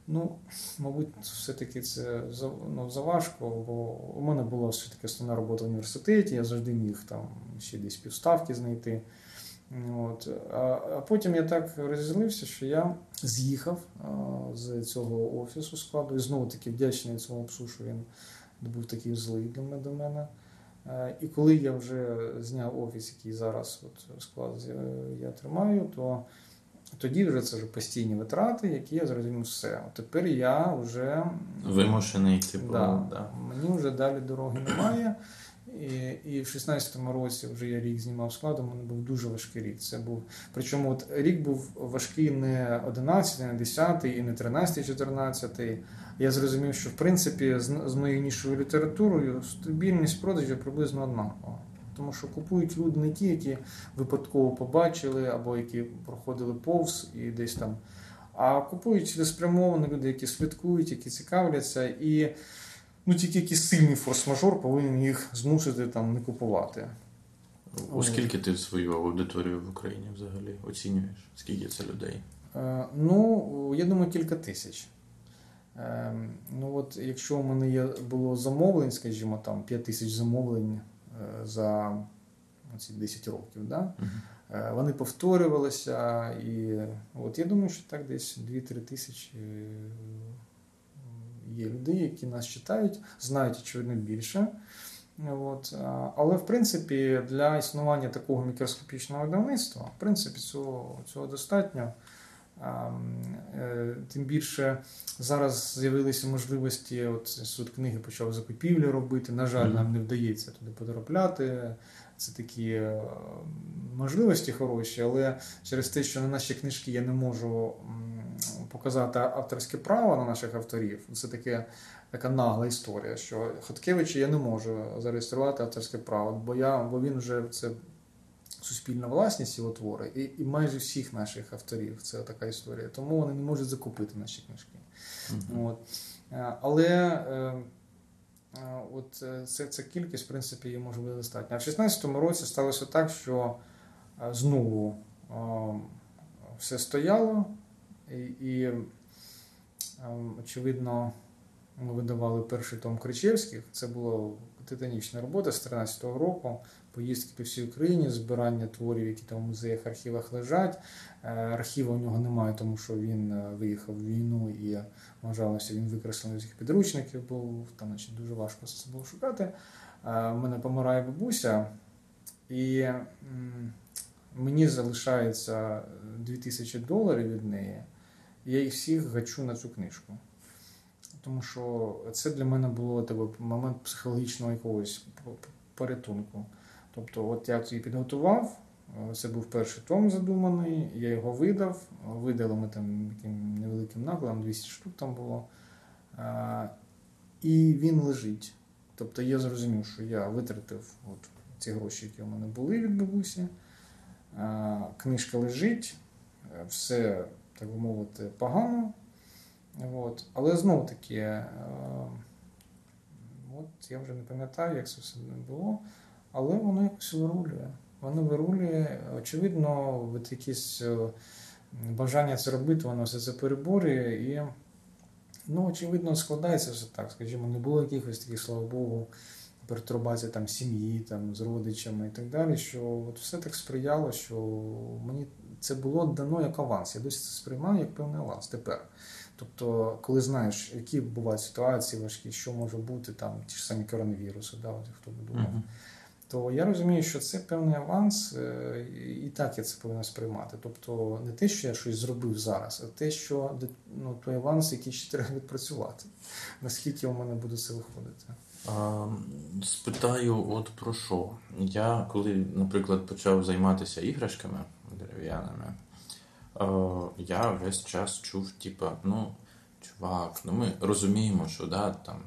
Ну, мабуть, все-таки це ну, заважко, бо у мене була все-таки основна робота в університеті, я завжди міг там ще десь півставки знайти. От. А, а потім я так розізлився, що я з'їхав а, з цього офісу складу і знову таки вдячний цьому псу, що він був такий злий до мене. Е, І коли я вже зняв офіс, який зараз от склад е, я тримаю, то тоді вже це вже постійні витрати, які я зрозумів все. Тепер я вже Вимушений, типу, да, да. мені вже далі дороги немає. І, і в 16-му році вже я рік знімав складом, мене був дуже важкий рік. Це був, причому от рік був важкий не 11, не 10 і не 13, 14. Я зрозумів, що в принципі з, з моєю нішою літературою стабільність продажів приблизно однакова. Тому що купують люди не ті, які випадково побачили, або які проходили повз і десь там. А купують цілеспрямовано люди, які слідкують, які цікавляться, і ну, тільки якийсь сильний форс-мажор повинен їх змусити там не купувати. Оскільки ти свою аудиторію в Україні взагалі оцінюєш? Скільки це людей? Е, ну, я думаю, кілька тисяч. Е, ну, от якщо у мене є, було замовлень, скажімо, там 5 тисяч замовлень за ці 10 років, да? Е, вони повторювалися, і от я думаю, що так десь 2-3 тисячі е, є людей, які нас читають, знають, очевидно, більше. От. Але, в принципі, для існування такого мікроскопічного видавництва, в принципі, цього, цього достатньо. Е, Тим більше зараз з'явилися можливості, от суд книги почав закупівлі робити. На жаль, нам не вдається туди потрапляти. Це такі е, можливості хороші, але через те, що на наші книжки я не можу показати авторське право на наших авторів, це таке. Така нагла історія, що Хоткевича я не можу зареєструвати авторське право, бо я, бо він вже це суспільна власність його твори, і, і майже всіх наших авторів це така історія. Тому вони не можуть закупити наші книжки. Мгм. От. Е, Але е, е, от е, це, ця кількість, в принципі, її може бути достатньо. А в 16-му році сталося так, що знову е, все стояло, і, і е, очевидно, ми видавали перший том Кричевських. Це була титанічна робота з 13-го року. Поїздки по всій Україні, збирання творів, які там в музеях, архівах лежать. Е, Архіву у нього немає, тому що він е, виїхав в війну і вважалося, він викреслений з їх підручників, був там значить, дуже важко це було шукати. Е, У мене помирає бабуся, і мені залишається 2000 доларів від неї. Я їх всіх гачу на цю книжку. Тому що це для мене було такий момент психологічного якогось порятунку. Тобто, от я її підготував, е, це був перший том задуманий, я його видав. Видали ми там таким невеликим накладом, 200 штук там було. Е, І він лежить. Тобто я зрозумів, що я витратив от ці гроші, які у мене були від бабусі. Е, Книжка лежить, е, все, так би мовити, погано. От. Але знов таки, е, от я вже не пам'ятаю, як це все було, але воно якось вирулює. Воно вирулює, очевидно, от якісь е, бажання це робити, воно все це переборює і, ну, очевидно, складається все так. Скажімо, не було якихось таких, слава Богу, пертурбацій там сім'ї, там з родичами і так далі. Що от все так сприяло, що мені це було дано як аванс. Я досі це сприймаю як певний аванс тепер. Тобто, коли знаєш, які бувають ситуації важкі, що може бути там ті ж самі коронавіруси, да, от хто би думав, Мгм. То я розумію, що це певний аванс, е, і так я це повинен сприймати. Тобто не те, що я щось зробив зараз, а те, що ну, той аванс, який ще треба відпрацювати. Наскільки у мене буде це виходити. А, спитаю, от про що? Я коли, наприклад, почав займатися іграшками дерев'яними, е, я весь час чув, типа, ну, чувак, ну ми розуміємо, що да, там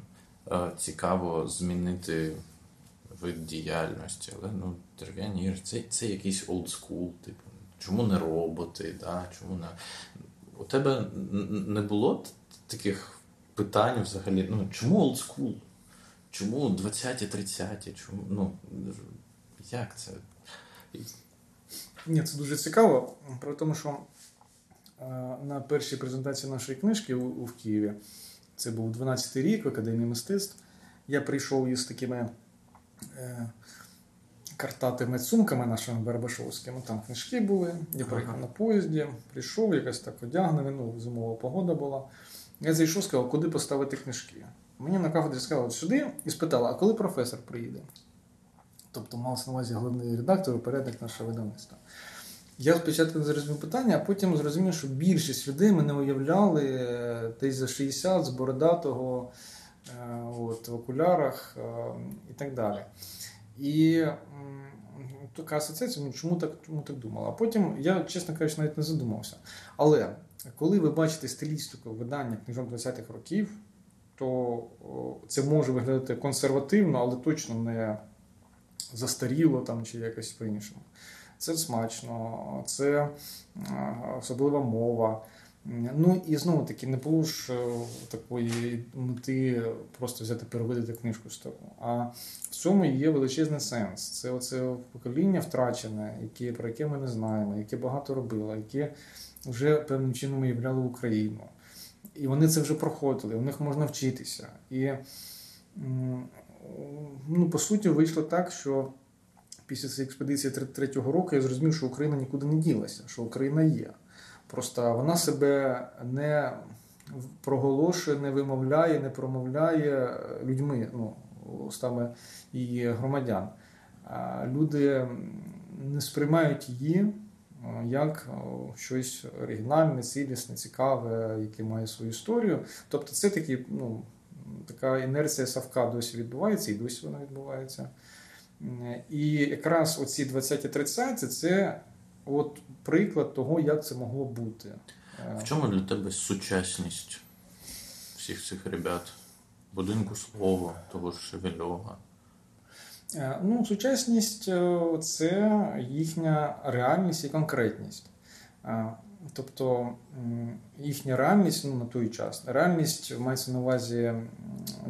е, цікаво змінити вид діяльності, але ну, дерев'яні іграшки це, це якийсь олдскул, типу, чому не роботи, да, чому не. У тебе не було таких питань взагалі, ну, чому олдскул? Чому 20-ті, 30-ті? Чому? Ну, як це? Ні, це дуже цікаво, про тому що е, на першій презентації нашої книжки в Києві, це був 12-й рік в Академії мистецтв. Я прийшов із такими картатими сумками нашими Барбашовськими. Там книжки були. Я приїхав Ага. на поїзді, прийшов, якось так одягнений, ну, зимова погода була. Я зайшов, сказав, куди поставити книжки. Мені на кафедрі сказали сюди і спитали, а коли професор приїде? Тобто мав на увазі головний редактор і передник нашого видавництва. Я спочатку не зрозумів питання, а потім зрозумів, що більшість людей мене уявляли е, десь за 60 з бородатого е, от, в окулярах е, і так далі. І така асоціація, ну чому так, чому так думала? А потім я, чесно кажучи, навіть не задумався. Але коли ви бачите стилістику видання книжок 20-х років, то це може виглядати консервативно, але точно не застаріло там чи якось по-іншому. Це смачно, це е, особлива мова. Ну і знову таки не було ж е, такої мети просто взяти перевидати книжку стару. А в цьому є величезний сенс. Це оце покоління втрачене, яке, про яке ми не знаємо, яке багато робило, яке вже певним чином уявляло Україну. І вони це вже проходили, у них можна вчитися. І ну, по суті вийшло так, що після цієї експедиції 33-го року я зрозумів, що Україна нікуди не ділася, що Україна є. Просто вона себе не проголошує, не вимовляє, не промовляє людьми, ну, устами її громадян. Люди не сприймають її е, як е, щось оригінальне, цілісне, цікаве, яке має свою історію. Тобто, це такі, ну, така інерція Савка досі відбувається, і досі вона відбувається. І якраз оці 20-30 це от приклад того, як це могло бути. В чому для тебе сучасність всіх цих ребят? Будинку слова, того ж Шевельова? Е, Ну, сучасність е, це їхня реальність і конкретність. Е, Тобто їхня реальність ну, на той час. Реальність мається на увазі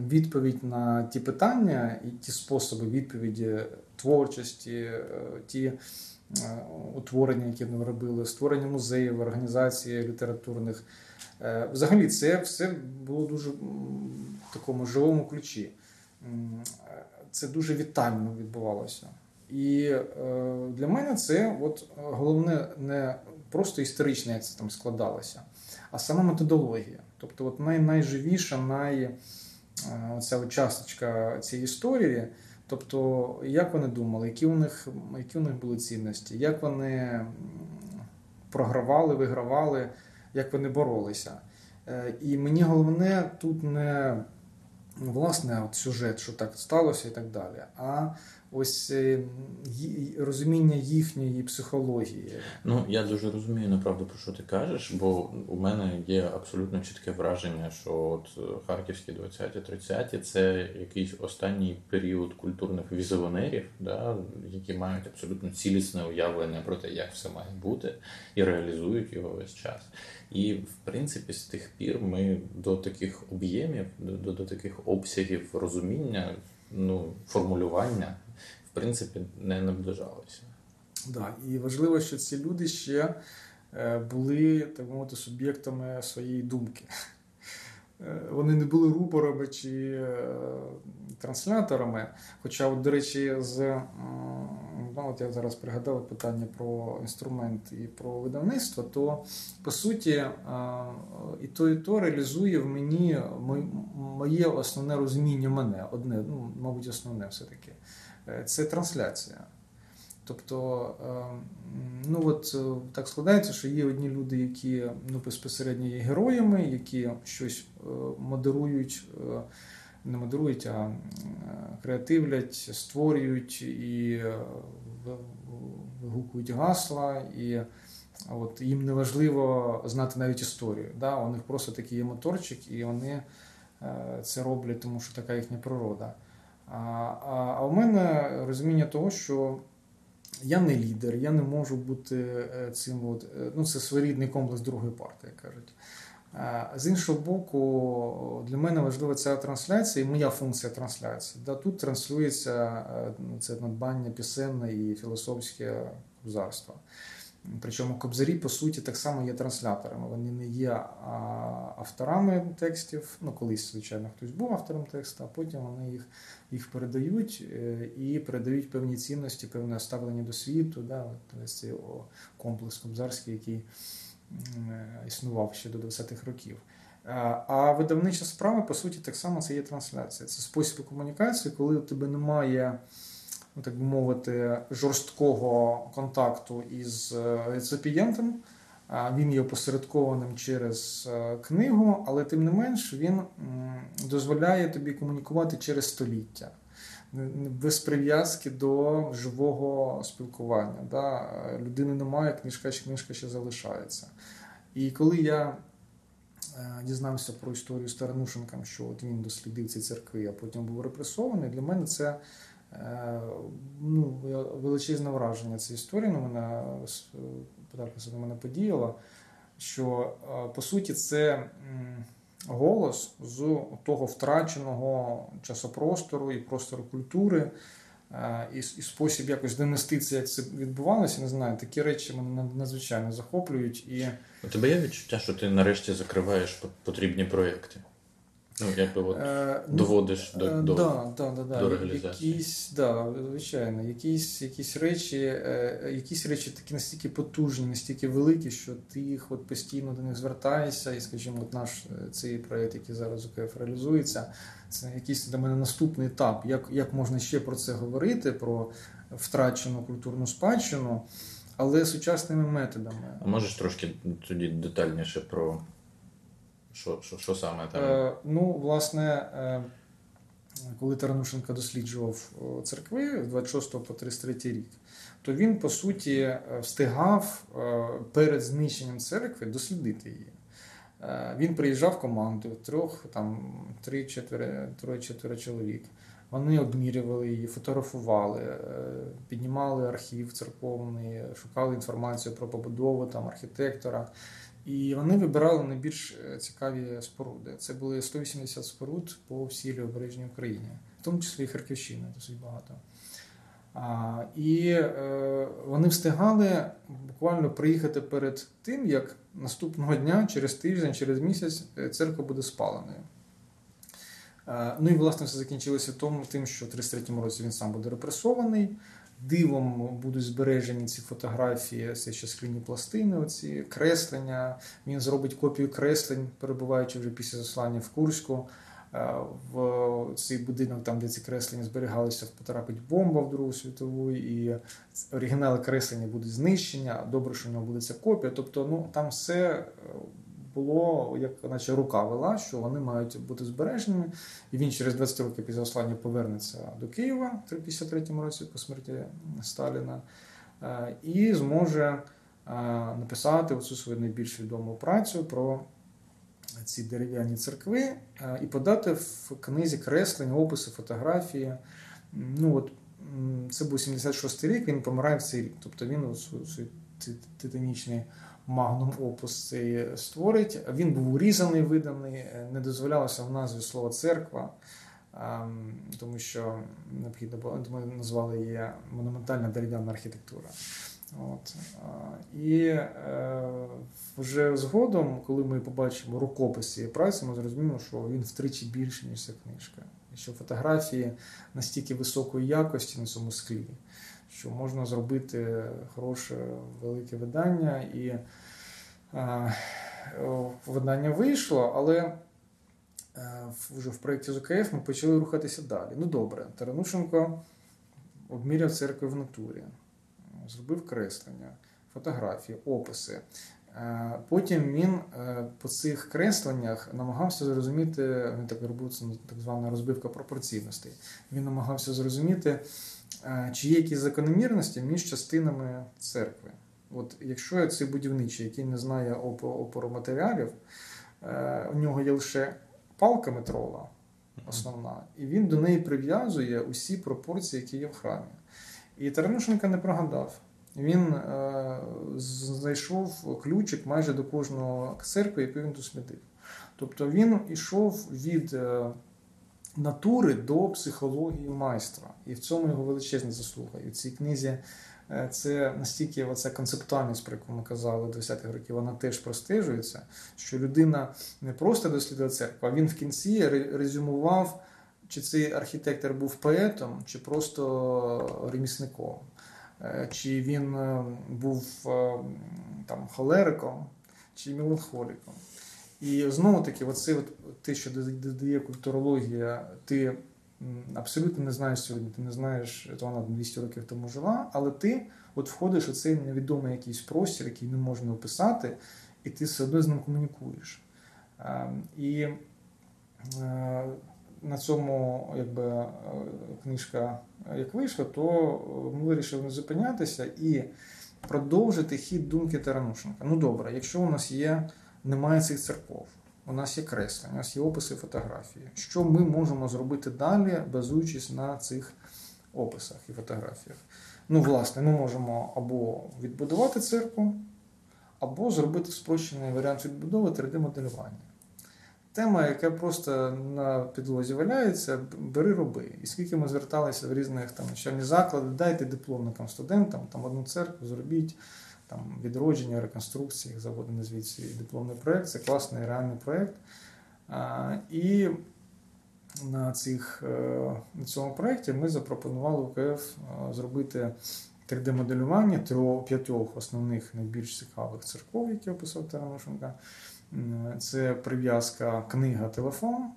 відповідь на ті питання і ті способи відповіді творчості, ті утворення, які вони робили, створення музеїв, організації літературних. Е, Взагалі, це все було дуже в такому живому ключі. Е, Це дуже вітально відбувалося. І е, для мене це от е, головне не просто історично, як це там складалося, а сама методологія. Тобто, от най, найживіша, най, е, оця часточка цієї історії. Тобто, як вони думали, які у них, які у них були цінності, як вони програвали, вигравали, як вони боролися. Е, І мені головне тут не ну, власне от сюжет, що так сталося і так далі, а ось е, розуміння їхньої психології. Ну, я дуже розумію направду про що ти кажеш, бо у мене є абсолютно чітке враження, що от е, харківські 20-30 це якийсь останній період культурних візіонерів, да, які мають абсолютно цілісне уявлення про те, як все має бути, і реалізують його весь час. І в принципі, з тих пір ми до таких об'ємів, до, до, до таких обсягів розуміння, ну, формулювання, принципі, не наближалися. Да, і важливо, що ці люди ще е, були, так мовити, суб'єктами своєї думки. Е, Вони не були рупорами чи е, трансляторами. Хоча, от, до речі, з ну, от я зараз пригадав питання про інструмент і про видавництво, то по суті і то, і то реалізує в мені моє основне розуміння мене. Одне, ну, мабуть, основне все-таки. Е, Це трансляція. Тобто, е, ну от е, так складається, що є одні люди, які ну, безпосередньо є героями, які щось е, модерують, е, не модерують, а е, креативлять, створюють і е, вигукують гасла, і от їм не важливо знати навіть історію. Да? У них просто такий є моторчик, і вони е, це роблять, тому що така їхня природа. А, а, а у мене розуміння того, що я не лідер, я не можу бути е, цим. От, е, ну, це своєрідний комплекс другої партії, як кажуть. А З іншого боку, для мене важлива ця трансляція і моя функція трансляції. Да, тут транслюється е, ну, це надбання пісенне і філософське кобзарство. Причому кобзарі, по суті, так само є трансляторами. Вони не є авторами текстів. Ну, колись, звичайно, хтось був автором тексту, а потім вони їх, їх передають е, і передають певні цінності, певне ставлення до світу. Да, от цей комплекс кобзарський, який е, існував ще до 20-х років. А, А видавнича справа, по суті, так само це є трансляція. Це спосіб комунікації, коли у тебе немає так би мовити, жорсткого контакту із е, реципієнтом. Він є опосередкованим через е, книгу, але тим не менш він дозволяє тобі комунікувати через століття без прив'язки до живого спілкування. Да? Людини немає, книжка чи книжка ще залишається. І коли я е, дізнався про історію з Таранушенком, що от він дослідив ці церкви, а потім був репресований, для мене це ну, величезне враження. Ця історія на мене на мене подіяла, що е, по суті це голос з того втраченого часопростору і простору культури. Е, і і спосіб якось донести це, як це відбувалося, не знаю. Такі речі мене надзвичайно захоплюють. І... У тебе є відчуття, що ти нарешті закриваєш потрібні проєкти? Ну, якби от е, доводиш до е, до, да, да, да, до реалізації. Якісь, да, звичайно, якісь якісь речі, е, якісь речі такі настільки потужні, настільки великі, що ти їх от постійно до них звертаєшся, і, скажімо, от наш цей проєкт, який зараз у КФ реалізується, це якийсь для мене наступний етап. Як, Як можна ще про це говорити, про втрачену культурну спадщину, але сучасними методами. А можеш трошки тоді детальніше про. Що що, що саме там? Е, Ну, власне, е, коли Таранушенко досліджував церкви з 26 по 33 рік, то він, по суті, е, встигав е, перед знищенням церкви дослідити її. Е, він приїжджав командою трьох, там, три-чотири чоловік. Вони обмірювали її, фотографували, піднімали архів церковний, шукали інформацію про побудову там, архітектора. І вони вибирали найбільш е, цікаві споруди. Це були 180 споруд по всій лівобережній Україні, в тому числі і Харківщина, досить багато. А, І е, вони встигали буквально приїхати перед тим, як наступного дня, через тиждень, через місяць, е, церква буде спаленою. Е, ну і власне все закінчилося тому, тим, що в 33-му році він сам буде репресований дивом будуть збережені ці фотографії, це ще скляні пластини, оці креслення. Він зробить копію креслень, перебуваючи вже після заслання в Курську. Е, в цей будинок, там, де ці креслення зберігалися, потрапить бомба в Другу світову, і оригінали креслення будуть знищені, а добре, що в нього буде ця копія. Тобто, ну там все е, було, як наче рука вела, що вони мають бути збереженими. І він через 20 років після ослання повернеться до Києва в 1953 році по смерті Сталіна е, і зможе е, написати оцю свою найбільш відому працю про ці дерев'яні церкви е, і подати в книзі креслення, описи, фотографії. Ну от це був 76 й рік, він помирає в цей рік. Тобто він свій титанічний магнум опус цей створить. Він був урізаний, виданий, е, не дозволялося в назві слова церква, ем, тому що необхідно було, ми назвали її монументальна дерев'яна архітектура. От. І е, вже згодом, коли ми побачимо рукопис цієї праці, ми зрозуміємо, що він втричі більший, ніж ця книжка. І що фотографії настільки високої якості на цьому склі, що можна зробити хороше велике видання. І а, видання вийшло, але е, вже в проєкті ЗКФ ми почали рухатися далі. Ну добре, Таранушенко обміряв церкви в натурі, зробив креслення, фотографії, описи. Е, потім він е, по цих кресленнях намагався зрозуміти, він так робив це так звана розбивка пропорційностей. Він намагався зрозуміти, чи є якісь закономірності між частинами церкви. От Якщо цей будівничий, який не знає опороматеріалів, е, у нього є лише палка метрова основна, і він до неї прив'язує усі пропорції, які є в храмі. І Таранушенко не прогадав. Він е, знайшов ключик майже до кожного церкви, яку він дослідив. Тобто він йшов від е, натури до психології майстра. І в цьому його величезна заслуга. І в цій книзі е, це настільки оця концептуальність, про яку ми казали 20-х років, вона теж простежується, що людина не просто дослідує церкву, а він в кінці резюмував, чи цей архітектор був поетом, чи просто ремісником, е, чи він е, був там холериком, чи меланхоліком. І знову таки, оце от те, що додає культурологія, ти абсолютно не знаєш сьогодні, ти не знаєш, то вона 200 років тому жила, але ти от входиш у цей невідомий якийсь простір, який не можна описати, і ти все одно з ним комунікуєш. Е, І е, на цьому, якби е, книжка е, як вийшла, то ми вирішили не зупинятися і продовжити хід думки Таранушенка. Ну добре, якщо у нас є, немає цих церков, у нас є креслення, у нас є описи фотографії. Що ми можемо зробити далі, базуючись на цих описах і фотографіях? Ну, власне, ми можемо або відбудувати церкву, або зробити спрощений варіант відбудови 3D-моделювання. Тема, яка просто на підлозі валяється, бери роби. І скільки ми зверталися в різних там навчальні заклади, дайте дипломникам, студентам, там одну церкву зробіть, там відродження, реконструкції, заводимо звідси дипломний проєкт, це класний реальний проєкт. І на, цих, е, на цьому проєкті ми запропонували УКФ е, зробити 3D-моделювання трьох п'ятьох основних найбільш цікавих церков, які описав Таранушенка. Це прив'язка книга телефон,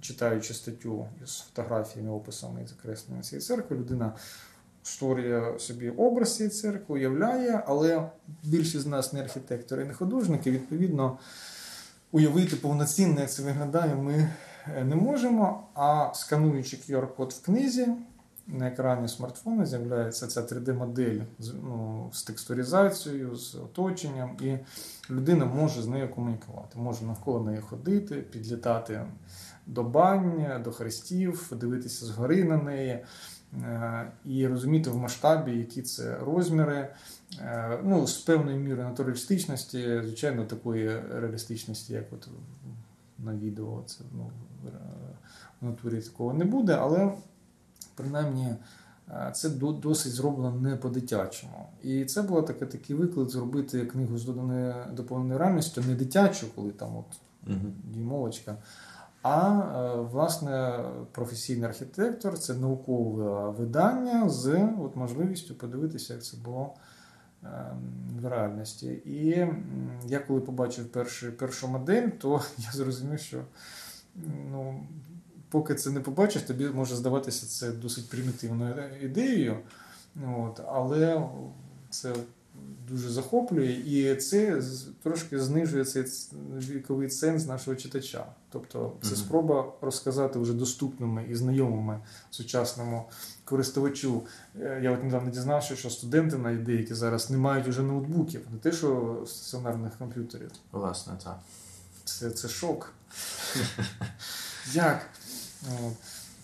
читаючи статтю з фотографіями, описами і закресленнями цієї церкви, людина створює собі образ цієї церкви, уявляє, але більшість з нас не архітектори не художники, відповідно, уявити повноцінно, як це виглядає, ми е, не можемо. А скануючи QR-код в книзі, на екрані смартфона з'являється ця 3D-модель з, ну, з текстуризацією, з оточенням, і людина може з нею комунікувати, може навколо неї ходити, підлітати до бань, до хрестів, дивитися згори на неї. Е, І розуміти в масштабі, які це розміри, Е, ну, з певною мірою натуралістичності, звичайно, такої реалістичності, як от на відео, це ну, в натурі такого не буде, але принаймні е, це досить зроблено не по-дитячому. І це був таки, такий виклик зробити книгу з доданою доповненою реальністю, не дитячу, коли там от Угу. дюймовочка. А е, власне професійний архітектор це наукове видання з от, можливістю подивитися, як це було е, в реальності. І я коли побачив першу, першу модель, то я зрозумів, що ну, поки це не побачиш, тобі може здаватися це досить примітивною ідеєю. От, але це дуже захоплює, і це трошки знижує цей віковий ценз нашого читача. Тобто це спроба розказати вже доступними і знайомими сучасному користувачу. Е, Я от недавно дізнався, що студенти навіть деякі зараз не мають уже ноутбуків, не те, що стаціонарних комп'ютерів. Власне, так. Це, це шок. Як? От.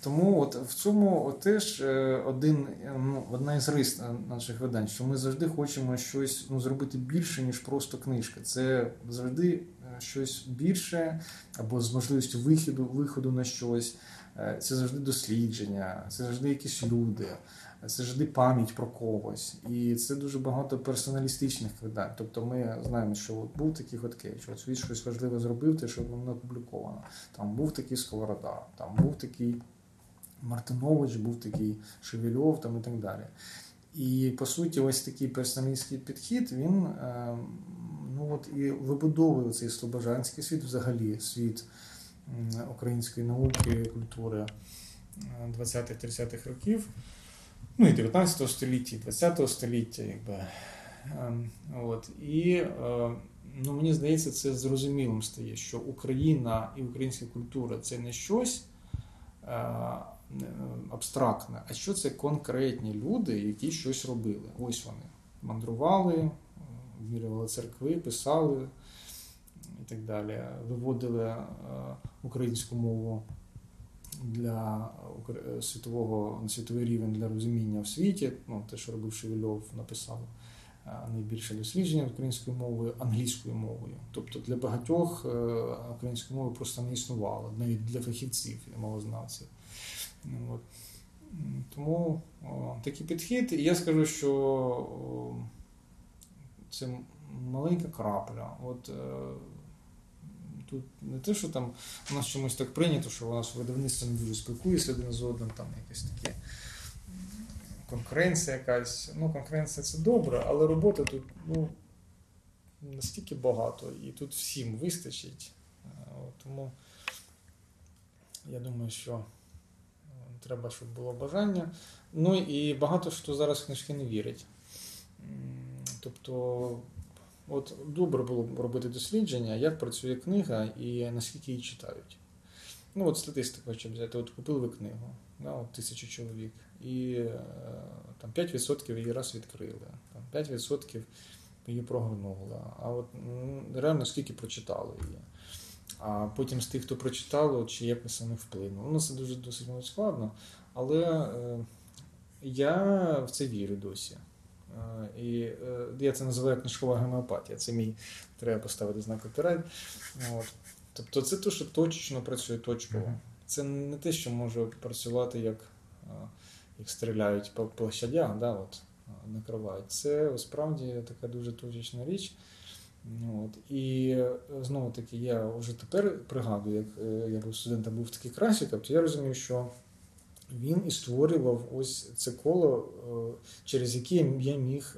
Тому от в цьому теж е, один, е, ну, одна із рис наших видань, що ми завжди хочемо щось ну, зробити більше, ніж просто книжка. Це завжди е, щось більше, або з можливістю виходу, виходу на щось. Це завжди дослідження, це завжди якісь люди, це завжди пам'ять про когось. І це дуже багато персоналістичних видань. Тобто ми знаємо, що от був такий Хоткевич, от він щось важливе зробив, те, що воно опубліковано. Там був такий Сковорода, там був такий Мартинович, був такий Шевельов там і так далі. І по суті, ось такий персоналістський підхід, він е, ну от і вибудовує цей слобожанський світ, взагалі світ української науки, культури е, 20-30-х років, ну і 19 століття, і 20 століття, якби. Ем, От. І е, ну, мені здається, це зрозумілим стає, що Україна і українська культура це не щось е, е, абстрактне, а що це конкретні люди, які щось робили. Ось вони мандрували, е, вмірювали церкви, писали і так далі, виводили е, українську мову для е, світового на світовий рівень для розуміння в світі. Ну, те, що робив Шевельов, написав е, найбільше дослідження українською мовою, англійською мовою. Тобто для багатьох е, української мови просто не існувало, навіть для фахівців і мовознавців. Ну, От. Тому о, такий підхід. І я скажу, що о, це маленька крапля. От е, тут не те, що там у нас чомусь так прийнято, що у нас видавництво не дуже спілкується один з одним, там якесь таке конкуренція якась. Ну, конкуренція це добре, але роботи тут ну, настільки багато, і тут всім вистачить. Е, от Тому я думаю, що треба, щоб було бажання. Ну і багато хто зараз книжки не вірить. Тобто, от добре було б робити дослідження, як працює книга і наскільки її читають. Ну, от статистика, хоча взяти, от купили ви книгу, да, от тисячу чоловік, і е, там 5% її раз відкрили, там 5% її прогорнули. А от реально скільки прочитали її. А потім з тих, хто прочитало, чи якось на них вплинуло. Ну, це дуже досить складно. Але е, я в це вірю досі. Е, і е, я це називаю книжкова гомеопатія. Це мій треба поставити знак копірайт. От. Тобто це те, що точечно працює точково. Це не те, що може працювати, як, як стріляють по площадях, да, от, накривають. Це справді така дуже точечна річ. Ну, От. І е, знову таки, я вже тепер пригадую, як е, я був студентом, був такий красиком, то я розумів, що він і створював ось це коло, е, через яке я міг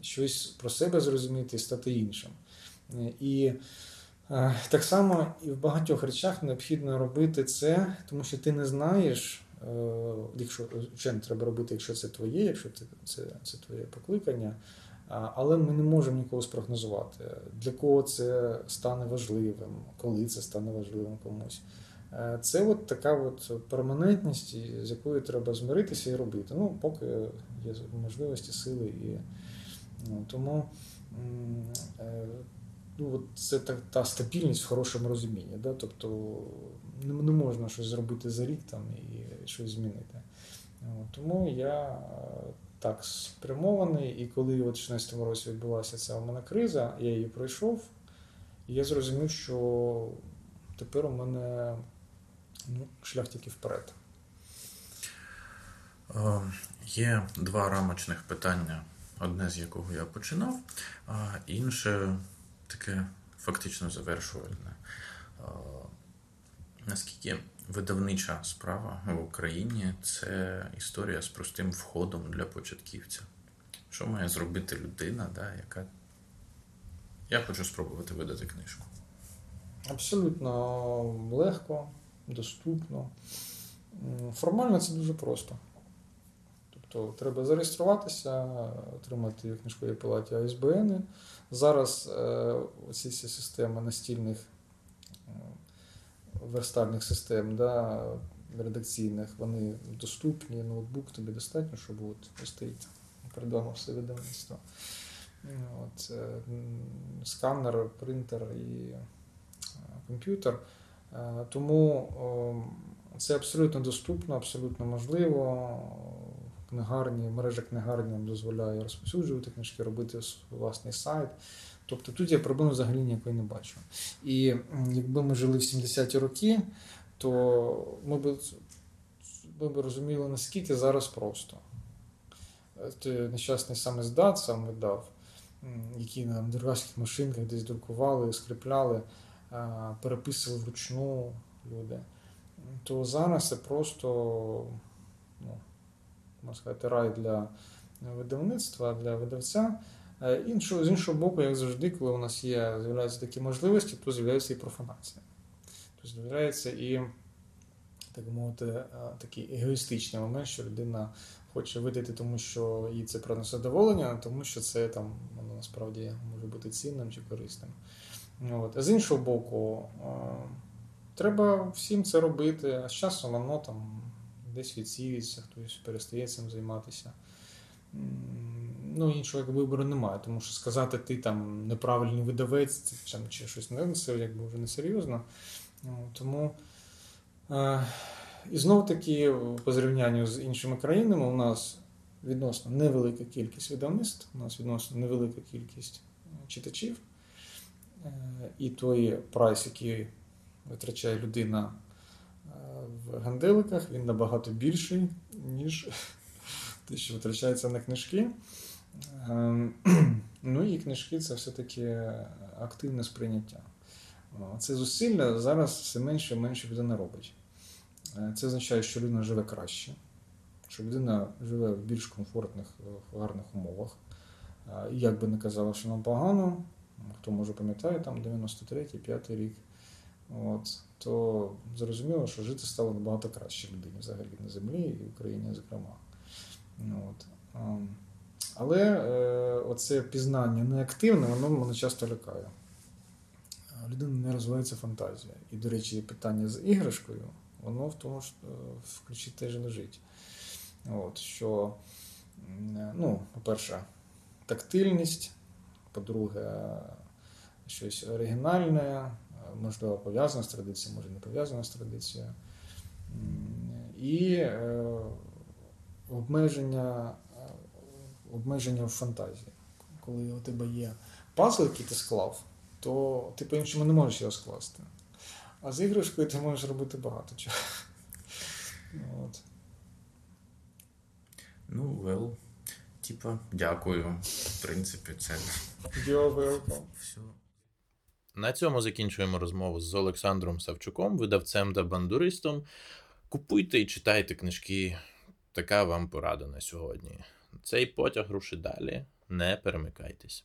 щось про себе зрозуміти і стати іншим. І так само і в багатьох речах необхідно робити це, тому що ти не знаєш, якщо не треба робити, якщо це твоє, якщо ти, це, це твоє покликання. Але ми не можемо нікого спрогнозувати, для кого це стане важливим, коли це стане важливим комусь. Е, Це от така от перманентність, з якою треба змиритися і робити. Ну, поки є можливості, сили і ну, тому е, ну, от це та, та стабільність в хорошому розумінні. Да? Тобто не, можна щось зробити за рік там і щось змінити. Тому я так спрямований, і коли от в 16 році відбулася ця у мене криза, я її пройшов, і я зрозумів, що тепер у мене ну, шлях тільки вперед. Е, Є два рамочних питання, одне з якого я починав, а інше таке фактично завершувальне. Е, Наскільки видавнича справа в Україні це історія з простим входом для початківця? Що має зробити людина, да, яка. Я хочу спробувати видати книжку. Абсолютно легко, доступно. Формально це дуже просто. Тобто треба зареєструватися, отримати в книжковій палаті АСБН. Зараз е, оці всі системи настільних верстальних систем, да, редакційних, вони доступні, ноутбук тобі достатньо, щоб от стоїть перед вами все видавництво. От, е, сканер, принтер і е, комп'ютер. Е, Тому це абсолютно доступно, абсолютно можливо. Книгарні, мережа книгарні дозволяє розповсюджувати книжки, робити власний сайт. Тобто тут я проблем взагалі ніякої не бачу. І якби ми жили в 70-ті роки, то ми б, ми б розуміли, наскільки зараз просто. Е, той Нещасний саме здат сам видав, які на дерев'яних машинках десь друкували, скріпляли переписували вручну люди, то зараз це просто ну, можна сказати, рай для видавництва, для видавця. Е, Іншого, з іншого боку, як завжди, коли у нас є, з'являються такі можливості, то з'являється і профанація. Тобто з'являється і, так би мовити, е, такий егоїстичний момент, що людина хоче видати, тому що їй це приносить задоволення, а тому що це там воно насправді може бути цінним чи корисним. От. А з іншого боку, е, треба всім це робити, а з часом воно там десь відсіюється, хтось перестає цим займатися. Ну, іншого як вибору немає, тому що сказати, ти там неправильний видавець чи щось не це якби вже несерйозно. Ну, Тому е, і знов таки, по зрівнянню з іншими країнами, у нас відносно невелика кількість видавництв, у нас відносно невелика кількість е, читачів. Е, І той прайс, який витрачає людина е, в ганделиках, він набагато більший, ніж те, що витрачається на книжки. Ем, Ну і книжки це все-таки активне сприйняття. Це зусилля зараз все менше і менше людина робить. Е, Це означає, що людина живе краще, що людина живе в більш комфортних, е, гарних умовах. Е, як би не казали, що нам погано, хто може пам'ятає, там 93-й, 5 рік. От. то зрозуміло, що жити стало набагато краще людині взагалі на землі і в Україні, зокрема. От. Але е, оце пізнання неактивне, воно мене часто лякає. А У людини не розвивається фантазія. І, до речі, питання з іграшкою, воно в тому ж е, в ключі теж лежить. От, що, е, ну, по-перше, тактильність, по-друге, щось оригінальне, е, можливо, пов'язане з традицією, може не пов'язане з традицією. І е, обмеження, обмеження в фантазії. Коли у тебе є пазл, який ти склав, то ти по-іншому не можеш його скласти. А з іграшкою ти можеш робити багато чого. От. Ну, вел, типа, дякую. В принципі, це You're welcome. все. На цьому закінчуємо розмову з Олександром Савчуком, видавцем та бандуристом. Купуйте і читайте книжки. Така вам порада на сьогодні. Цей потяг рушить далі. Не перемикайтесь.